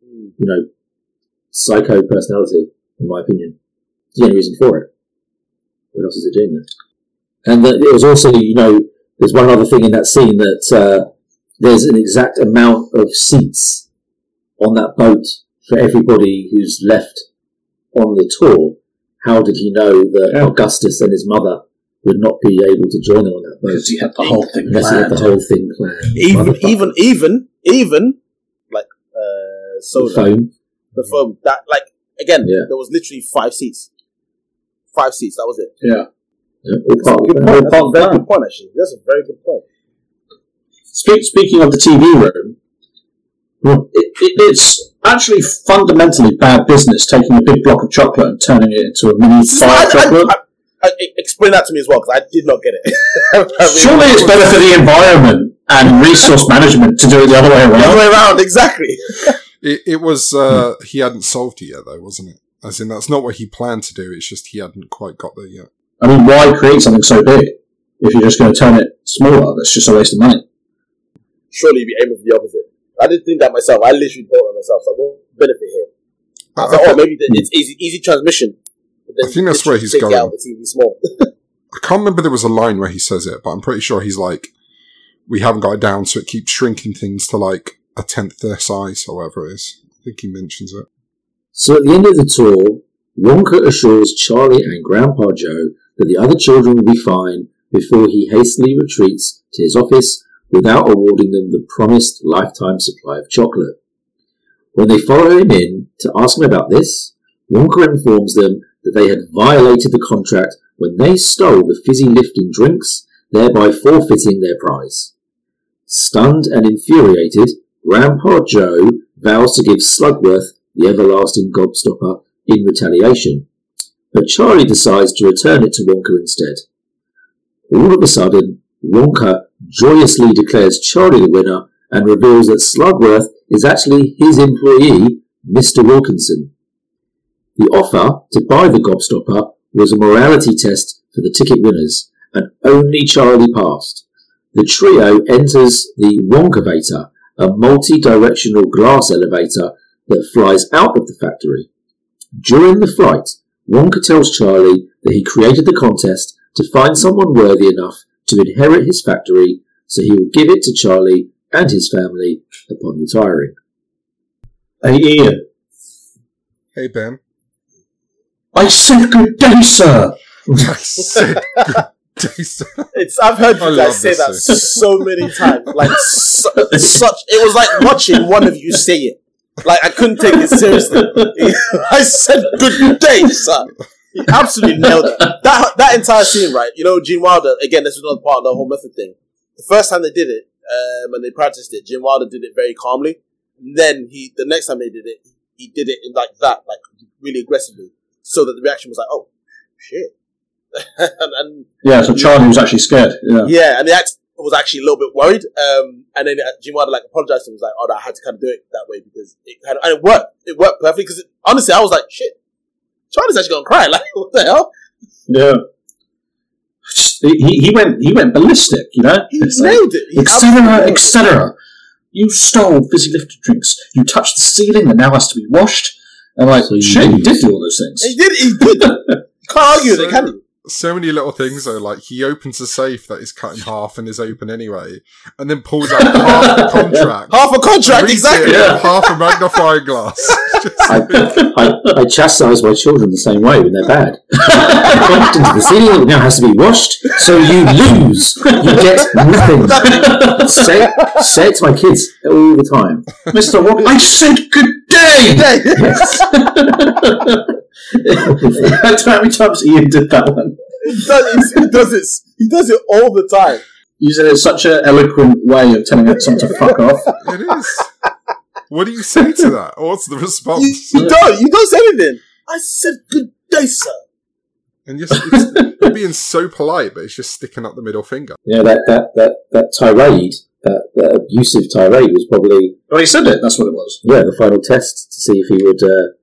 you know psycho personality in my opinion. It's the only reason for it. What else is it doing there? And that it was also you know there's one other thing in that scene that uh, there's an exact amount of seats on that boat for everybody who's left on the tour. How did he know that Augustus and his mother would not be able to join him on that boat? Because he had the whole thing Unless he had the whole thing planned. Even, even, even, even, like, uh, the soda, phone. the foam, that, like, again, Yeah. there was literally five seats. Five seats, that was it. Yeah. Yeah, all part of Good the point. plan. That's a very good point, actually. That's a very good point. Speak, speaking of the TV room, it, it, it's actually fundamentally bad business taking a big block of chocolate and turning it into a mini So bar I- of I- chocolate. I- I- I- explain that to me as well, because I did not get it. I really- Surely it's better for the environment and resource management to do it the other way The other around. way around, exactly. It, it was, uh, he hadn't solved it yet though, wasn't it? As in, that's not what he planned to do, it's just he hadn't quite got there yet. I mean, why create something so big if you're just going to turn it smaller? That's just a waste of money. Surely you'd be aiming for the opposite. I didn't think that myself. I literally thought myself. So what benefit here? I, I, thought, oh, maybe that it's easy, easy transmission. But then I think that's where he's going. Out, the TV small. I can't remember there was a line where he says it, but I'm pretty sure he's like, we haven't got it down, so it keeps shrinking things to like a tenth their size or whatever it is. I think he mentions it. So at the end of the tour, Wonka assures Charlie and Grandpa Joe that the other children will be fine before he hastily retreats to his office without awarding them the promised lifetime supply of chocolate. When they follow him in to ask him about this, Wonka informs them that they had violated the contract when they stole the fizzy lifting drinks, thereby forfeiting their prize. Stunned and infuriated, Grandpa Joe vows to give Slugworth the everlasting gobstopper in retaliation, but Charlie decides to return it to Wonka instead. All of a sudden, Wonka joyously declares Charlie the winner and reveals that Slugworth is actually his employee, Mr. Wilkinson. The offer to buy the gobstopper was a morality test for the ticket winners, and only Charlie passed. The trio enters the Wonkavator, a multi-directional glass elevator that flies out of the factory. During the flight, Wonka tells Charlie that he created the contest to find someone worthy enough to inherit his factory, so he will give it to Charlie and his family upon retiring. Hey, Ian. Hey Ben. I said good day, sir. I said good day, sir. It's I've heard I you love guys say that so many times. Like su- such, it was like watching one of you say it. Like I couldn't take it seriously. I said good day, sir. You absolutely nailed it. That that entire scene, right? You know, Gene Wilder. Again, this is another part of the whole method thing. The first time they did it, um, and they practiced it, Gene Wilder did it very calmly. Then he, the next time they did it, he did it in like that, like really aggressively, so that the reaction was like, "Oh, shit." and, and Yeah, so Charlie was actually scared. Yeah. yeah, and the actor was actually a little bit worried. Um, and then uh, Gene Wilder like apologized to him. He was like, "Oh, I had to kind of do it that way because it kind of and it worked. It worked perfectly because honestly, I was like, shit, Charlie's actually gonna cry. Like, what the hell? Yeah. He, he went he went ballistic, you know. He It's like, nailed it. Etc. it. etc. You stole fizzy lifted drinks. You touched the ceiling that now has to be washed. And like, So shit, he did do all those things. He did. He did. Can't argue with it, can you? So many little things though, like he opens a safe that is cut in half and is open anyway, and then pulls out half a contract. Half a contract, exactly. it with Half a magnifying glass. I, I, I chastise my children the same way when they're bad. You bumped into the ceiling that now has to be washed, so you lose. You get nothing. say, it- say it to my kids all the time. Mr. Walker, I said good day! Yes. I don't know how many times Ian did that one. He does, he does it. He does it all the time. Using it as such an eloquent way of telling someone to fuck off. it is. What do you say to that? What's the response? You, you don't. You don't say anything. I said good day, sir. And just it's, you're being so polite, but it's just sticking up the middle finger. You know, that, that, that, that tirade, that, that abusive tirade was probably, Well, he said it, that's what it was. yeah, the final test to see if he would uh,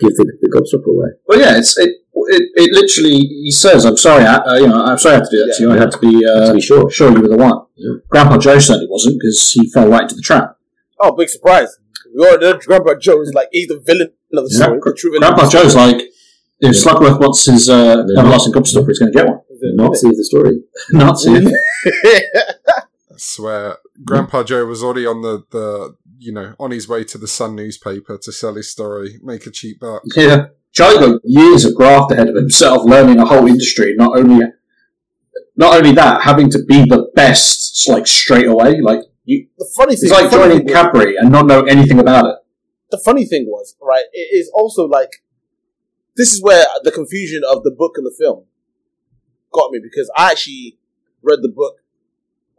give the, the gobstopper away. Well, yeah, it's it. It, it literally, he says, "I'm sorry, I, uh, you know, I'm sorry I had to do that to you. I had to be, uh, to be sure. sure you were the one." Yeah. Grandpa Joe certainly wasn't because he fell right into the trap. Oh, big surprise. We already know Grandpa Joe is like he's the villain of the Yeah, story. the true villain. Grandpa Joe's like, if Slugworth wants his uh, Yeah. everlasting gobstopper, he's going to get one. Nazi of the story. Nazi. I swear, Grandpa Joe was already on the, the you know on his way to the Sun newspaper to sell his story, make a cheap buck. yeah. Charlie got years of graft ahead of himself, learning a whole industry. Not only, not only that, having to be the best, like straight away. Like you, the funny thing, it's like joining Cadbury and not know anything about it. the funny thing was, right, it is also like, this is where the confusion of the book and the film got me because I actually read the book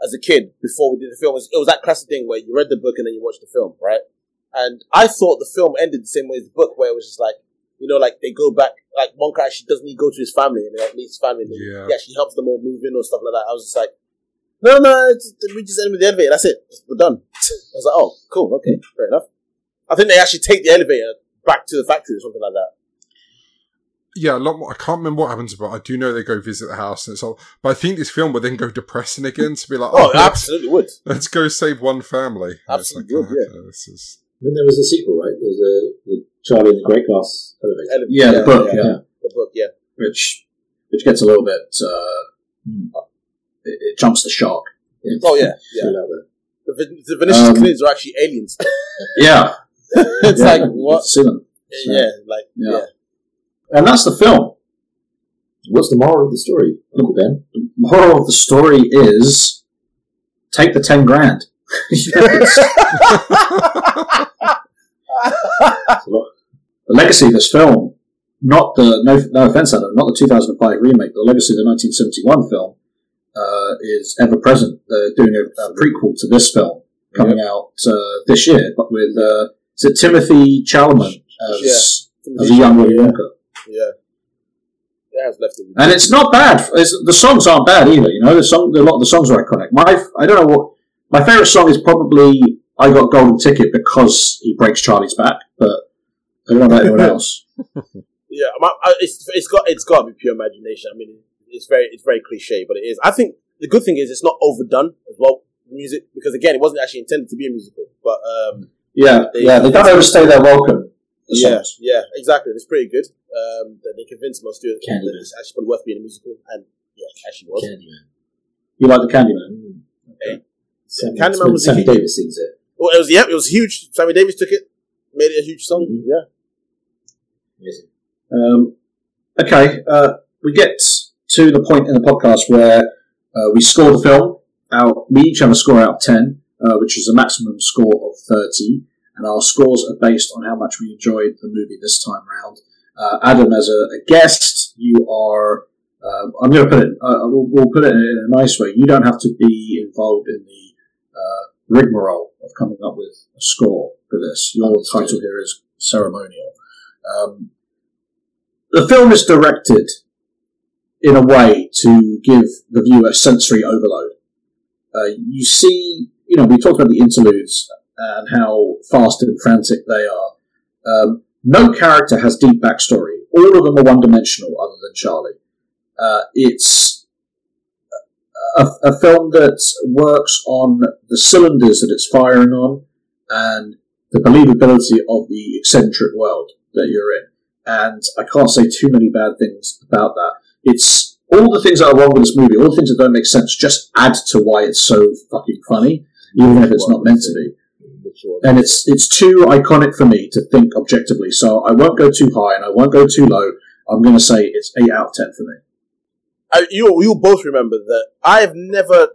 as a kid before we did the film. It was, it was that classic thing where you read the book and then you watched the film, right? And I thought the film ended the same way as the book, where it was just like, you know, like they go back, like Wonka actually doesn't he go to his family and he like, meets his family and Yeah. he actually helps them all move in or stuff like that. I was just like, no, no, it's, we just end with the elevator. That's it. We're done. I was like, oh, cool, okay, fair enough. I think they actually take the elevator back to the factory or something like that. Yeah, a lot more. I can't remember what happens, but I do know they go visit the house and it's all. But I think this film would then go depressing again to be like, Oh, oh, it absolutely would. let's go save one family. And it's Absolutely would, oh, yeah. okay, this is Then there was a sequel, right? There was a the Charlie and the Great Glass Elevator. Ele- Yeah, the book, yeah, yeah. the book, yeah. which which gets a little bit uh, it, it jumps the shark. Oh yeah, yeah. Still. The, Ven- the Vermicious Um, Knids are actually aliens. Yeah, it's Yeah, like what? get see them. So- Yeah, like Yeah. yeah. and that's the film. What's the moral of the story, Uncle Ben? The moral of the story is take the ten grand. Yes. It's a lot. The legacy of this film, not the no, no offense, Adam, not the 2005 remake, the legacy of the 1971 film uh, is ever present. They're doing a, a prequel to this film coming out uh, this year, but with uh, is it Timothée Chalamet as as a young Willy Wonka, Yeah. Left it. and it's not bad. It's, the songs aren't bad either. You know, the song, a lot of the songs are iconic. My I don't know what my favorite song is probably "I Got Golden Ticket" because he breaks Charlie's back, I don't know about anyone else. Yeah, my, I, it's it's got it's got to be pure imagination. I mean, it's very it's very cliche, but it is. I think the good thing is it's not overdone as well. Music because again, it wasn't actually intended to be a musical, but um, Yeah, They- yeah, they don't overstay their welcome. The yeah, songs. yeah, exactly. It's pretty good. Um, that they convinced most to it. Candyman. that It's actually probably worth being a musical, and yeah, it actually was. Candyman. You like the Candyman? Sammy, Candyman when was a Sammy huge- Davis sings it. Well, it was yeah, it was huge. Sammy Davis took it, made it a huge song. Mhm. Yeah, Amazing. Um, okay, uh, we get to the point in the podcast where uh, we score the film out. We each have a score out of ten, uh, which is a maximum score of thirty, and our scores are based on how much we enjoyed the movie this time round. Uh, Adam, as a, a guest, you are. Uh, I'm going to put it. Uh, we'll, we'll put it in a nice way. You don't have to be involved in the uh, rigmarole of coming up with a score for this. Your title here is ceremonial. Um, the film is directed in a way to give the viewer sensory overload. Uh, you see, you know, we talked about the interludes and how fast and frantic they are. Um, no character has deep backstory. All of them are one dimensional, other than Charlie. Uh, it's a, a film that works on the cylinders that it's firing on and the believability of the eccentric world that you're in and I can't say too many bad things about that. It's all the things that are wrong with this movie, all the things that don't make sense, just add to why it's so fucking funny, even if it's not meant to be. And it's it's too iconic for me to think objectively, so I won't go too high and I won't go too low. I'm going to say it's eight out of ten for me. You you both remember that I have never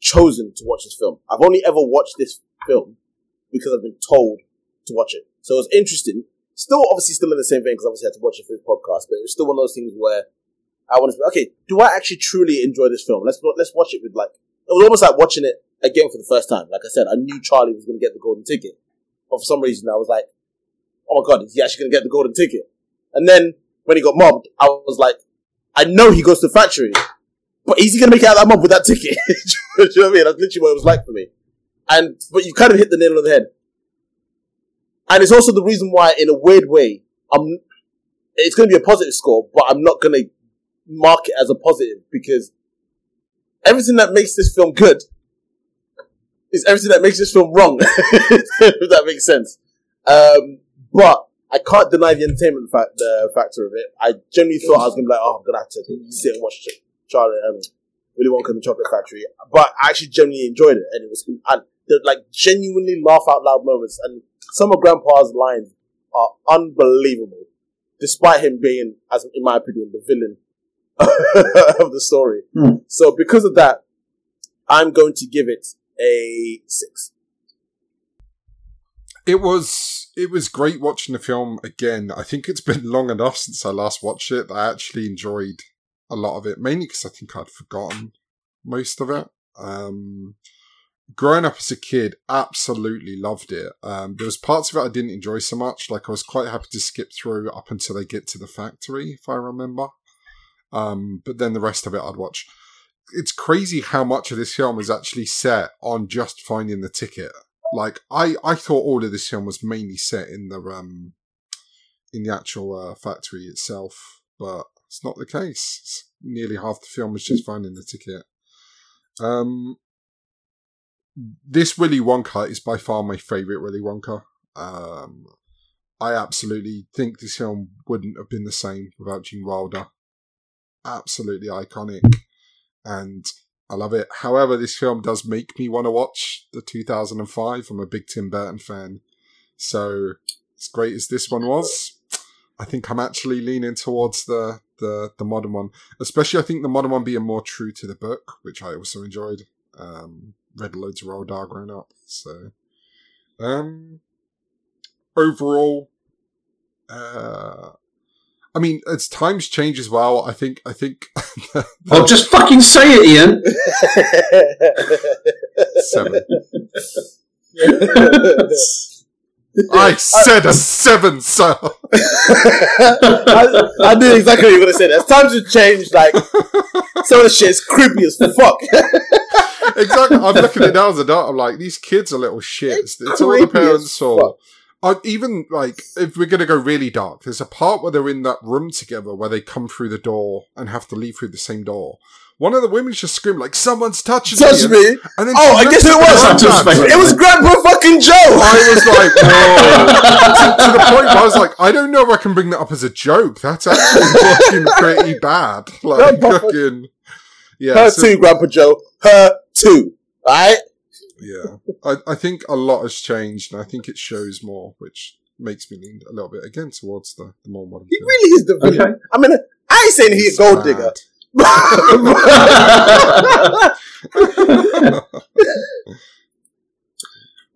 chosen to watch this film. I've only ever watched this film because I've been told to watch it. So it was interesting. Still, obviously, still in the same vein because obviously I had to watch it for this podcast, but it was still one of those things where I wanted to. Okay, do I actually truly enjoy this film? Let's let's watch it with like. It was almost like watching it again for the first time. Like I said, I knew Charlie was going to get the golden ticket, but for some reason I was like, "Oh my god, is he actually going to get the golden ticket?" And then when he got mobbed, I was like, "I know he goes to the factory, but is he going to make it out of that mob with that ticket?" Do you know what I mean? That's literally what it was like for me. And but you kind of hit the nail on the head. And it's also the reason why, in a weird way, I'm. It's going to be a positive score, but I'm not going to mark it as a positive because everything that makes this film good is everything that makes this film wrong. if that makes sense. Um, but I can't deny the entertainment fact, the factor of it. I genuinely thought I was going to be like, oh, I'm going to have to sit and watch Charlie um, Willy Wonka and the Chocolate Factory. But I actually genuinely enjoyed it, and it was and like genuinely laugh out loud moments. And some of Grandpa's lines are unbelievable, despite him being, as in my opinion, the villain of the story. Hmm. So because of that, I'm going to give it a six. It was it was great watching the film again. I think it's been long enough since I last watched it. I actually enjoyed a lot of it, mainly because I think I'd forgotten most of it. Um, growing up as a kid, absolutely loved it. Um, there was parts of it I didn't enjoy so much. Like I was quite happy to skip through up until they get to the factory, if I remember. Um, but then the rest of it I'd watch. It's crazy how much of this film is actually set on just finding the ticket. Like I, I thought all of this film was mainly set in the um, in the actual uh, factory itself, but it's not the case. It's nearly half the film is just finding the ticket. Um, this Willy Wonka is by far my favorite Willy Wonka. Um, I absolutely think this film wouldn't have been the same without Gene Wilder. Absolutely iconic, and I love it. However, this film does make me want to watch the 2005. I'm a big Tim Burton fan, so as great as this one was, I think I'm actually leaning towards the the the modern one. Especially, I think the modern one being more true to the book, which I also enjoyed. Um, read loads of Roald Dahl growing up, so um, overall, uh, I mean, as times change as well, I think I think Oh, just fucking say it, Ian. seven. I said a seven, sir. I, I knew exactly what you were going to say. As times have changed, like, some of the shit is creepy as fuck. Exactly. I'm looking at it now as an adult. I'm like, these kids are little shits. It's, all the parents' fault. I, even like, if we're gonna go really dark, there's a part where they're in that room together where they come through the door and have to leave through the same door. One of the women just screamed like, "Someone's touching Touch me!" me. And then Oh, I guess it was. the I just granddad. think- it was Grandpa fucking Joe. I was like, to, to the point where I was like, I don't know if I can bring that up as a joke. That's actually fucking pretty bad. Like, fucking, yeah. Her so- too, Grandpa Joe. Her too. Alright? Yeah, I, I think a lot has changed, and I think it shows more, which makes me lean a little bit again towards the, the more modern. He film. really is the villain. Okay. I mean, I ain't saying he's a gold bad. digger.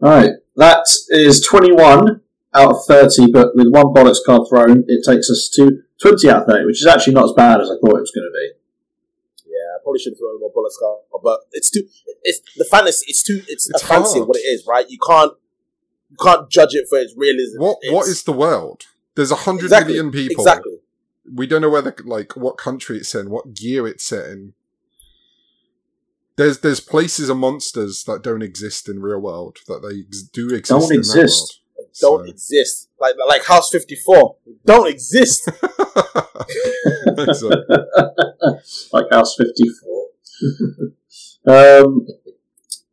Alright, that is 21 out of 30, but with one bollocks card thrown, it takes us to 20 out of 30, which is actually not as bad as I thought it was going to be. Yeah, I probably should have thrown more bollocks card, but it's too. It's the fantasy. It's too. It's, It's a fantasy hard. what it is, right? You can't. You can't judge it for its realism. What It's- what is the world? There's a hundred Exactly, million people. Exactly. We don't know whether like what country it's in, what year it's set in. There's there's places and monsters that don't exist in real world that they ex- do exist. Don't in exist. It don't So- exist. Like like House Fifty Four. Don't exist. That world. So, like House 54. um,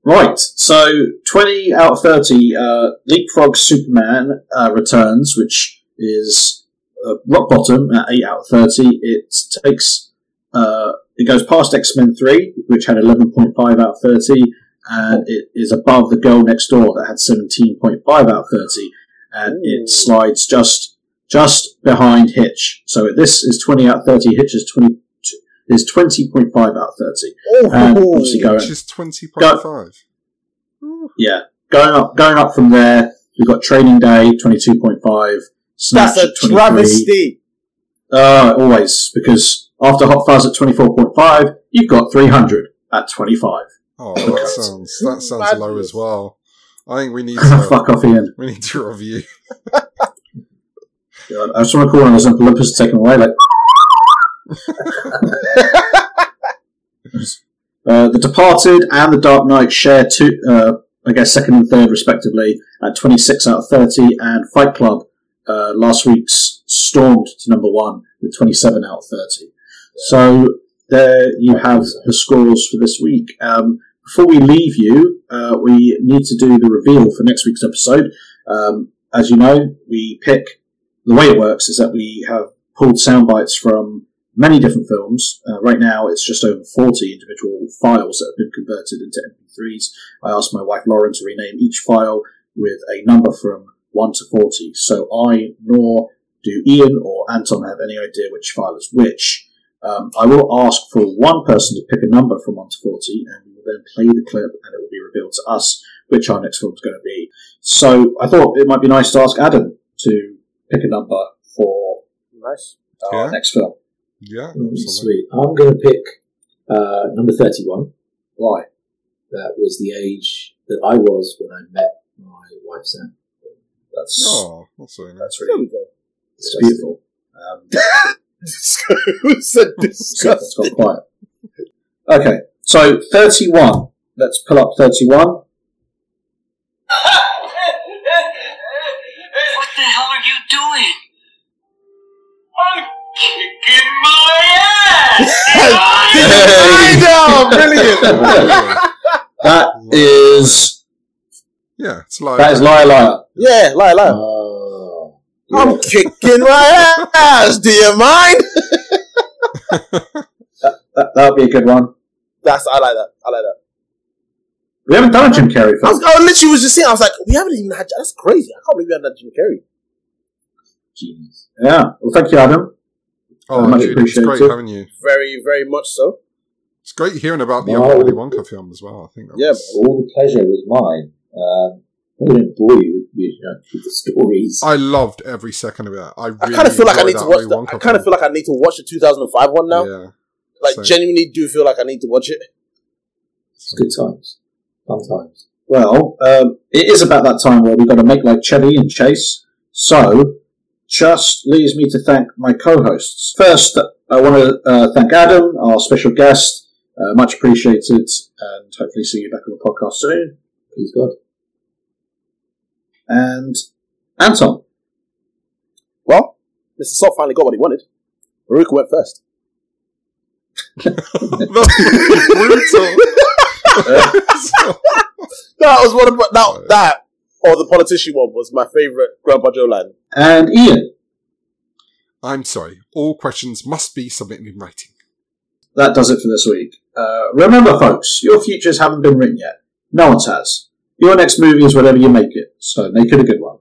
right, so 20 out of 30, uh, Leapfrog Superman uh, returns, which is uh, rock bottom at 8 out of 30. It takes, uh, it goes past X Men 3, which had 11.5 out of 30, and it is above The Girl Next Door that had 17.5 out of 30, and it slides just just behind Hitch. So this is 20 out of 30, Hitch is 20 is 20.5 out of 30. And obviously going, which is twenty point five. yeah, going up, going up from there, we've got Training Day, 22.5, Snatch That's a 23. travesty. Uh, always, because after Hot Fuzz at 24.5, you've got 300 at 25. Oh, that sounds that sounds low as well. I think we need to Fuck off, Ian. we need to review. God, I just want to call one of those Olympus taken away, like. Uh, the Departed and The Dark Knight share two, uh, I guess, second and third respectively at 26 out of 30, and Fight Club uh, last week's stormed to number one with 27 out of 30. So there you have the scores for this week. Um, before we leave you, uh, we need to do the reveal for next week's episode. Um, as you know, we pick the way it works is that we have pulled sound bites from many different films. Uh, right now, it's just over 40 individual files that have been converted into MP3s. I asked my wife Lauren to rename each file with a number from 1 to 40. So I, nor do Ian or Anton have any idea which file is which. Um, I will ask for one person to pick a number from 1 to 40, and we will then play the clip, and it will be revealed to us which our next film is going to be. So I thought it might be nice to ask Adam to pick a number for Nice. our Yeah. next film. Yeah, Mm. Sweet. I'm going to pick uh, number 31. Why? That was the age that I was when I met my wife, Sam. That's Oh, that's really nice. that's really we it's beautiful. Um, Who said oh, that's got quiet. Okay, so thirty-one. Let's pull up thirty-one. What the hell are you doing? I'm kicking my ass! I know, brilliant. That is Yeah, it's like That is liar, liar. Yeah, lie, lie. Oh, I'm kicking my ass. Do you mind? That that would be a good one. That's I like that. I like that. We haven't done a Jim Carrey I, film. was, I literally was just saying. I was like, we haven't even had. That's crazy. I can't believe we haven't had Jim Carrey. genius. Yeah. Well, thank you, Adam. oh, much dude, it's appreciated. great having you. Very, very much so. It's great hearing about the Wow. other Willy Wonka film as well. I think. That Yeah, was- All the pleasure was mine. Um, I didn't bore you with, you know, with the stories. I loved every second of it. I, I kind of feel like I need to that watch. The, I kind of feel like I need to watch the 2005 one now. Yeah, like, same. genuinely do feel like I need to watch it. It's good times. Fun times. Well, um, it is about that time where we've got to make like Chevy and Chase. So, just leaves me to thank my co-hosts. First, I want to uh, thank Adam, our special guest. Uh, much appreciated, and hopefully see you back on the podcast soon. Please God. And Anton. Well, Mr. Salt finally got what he wanted. Veruca went first. brutal. That was one of my- that that or the politician one was my favorite Grandpa Joe line. And Ian. I'm sorry. All questions must be submitted in writing. That does it for this week. Uh, remember, folks, your futures haven't been written yet. No one's has. Your next movie is whatever you make it, so make it a good one.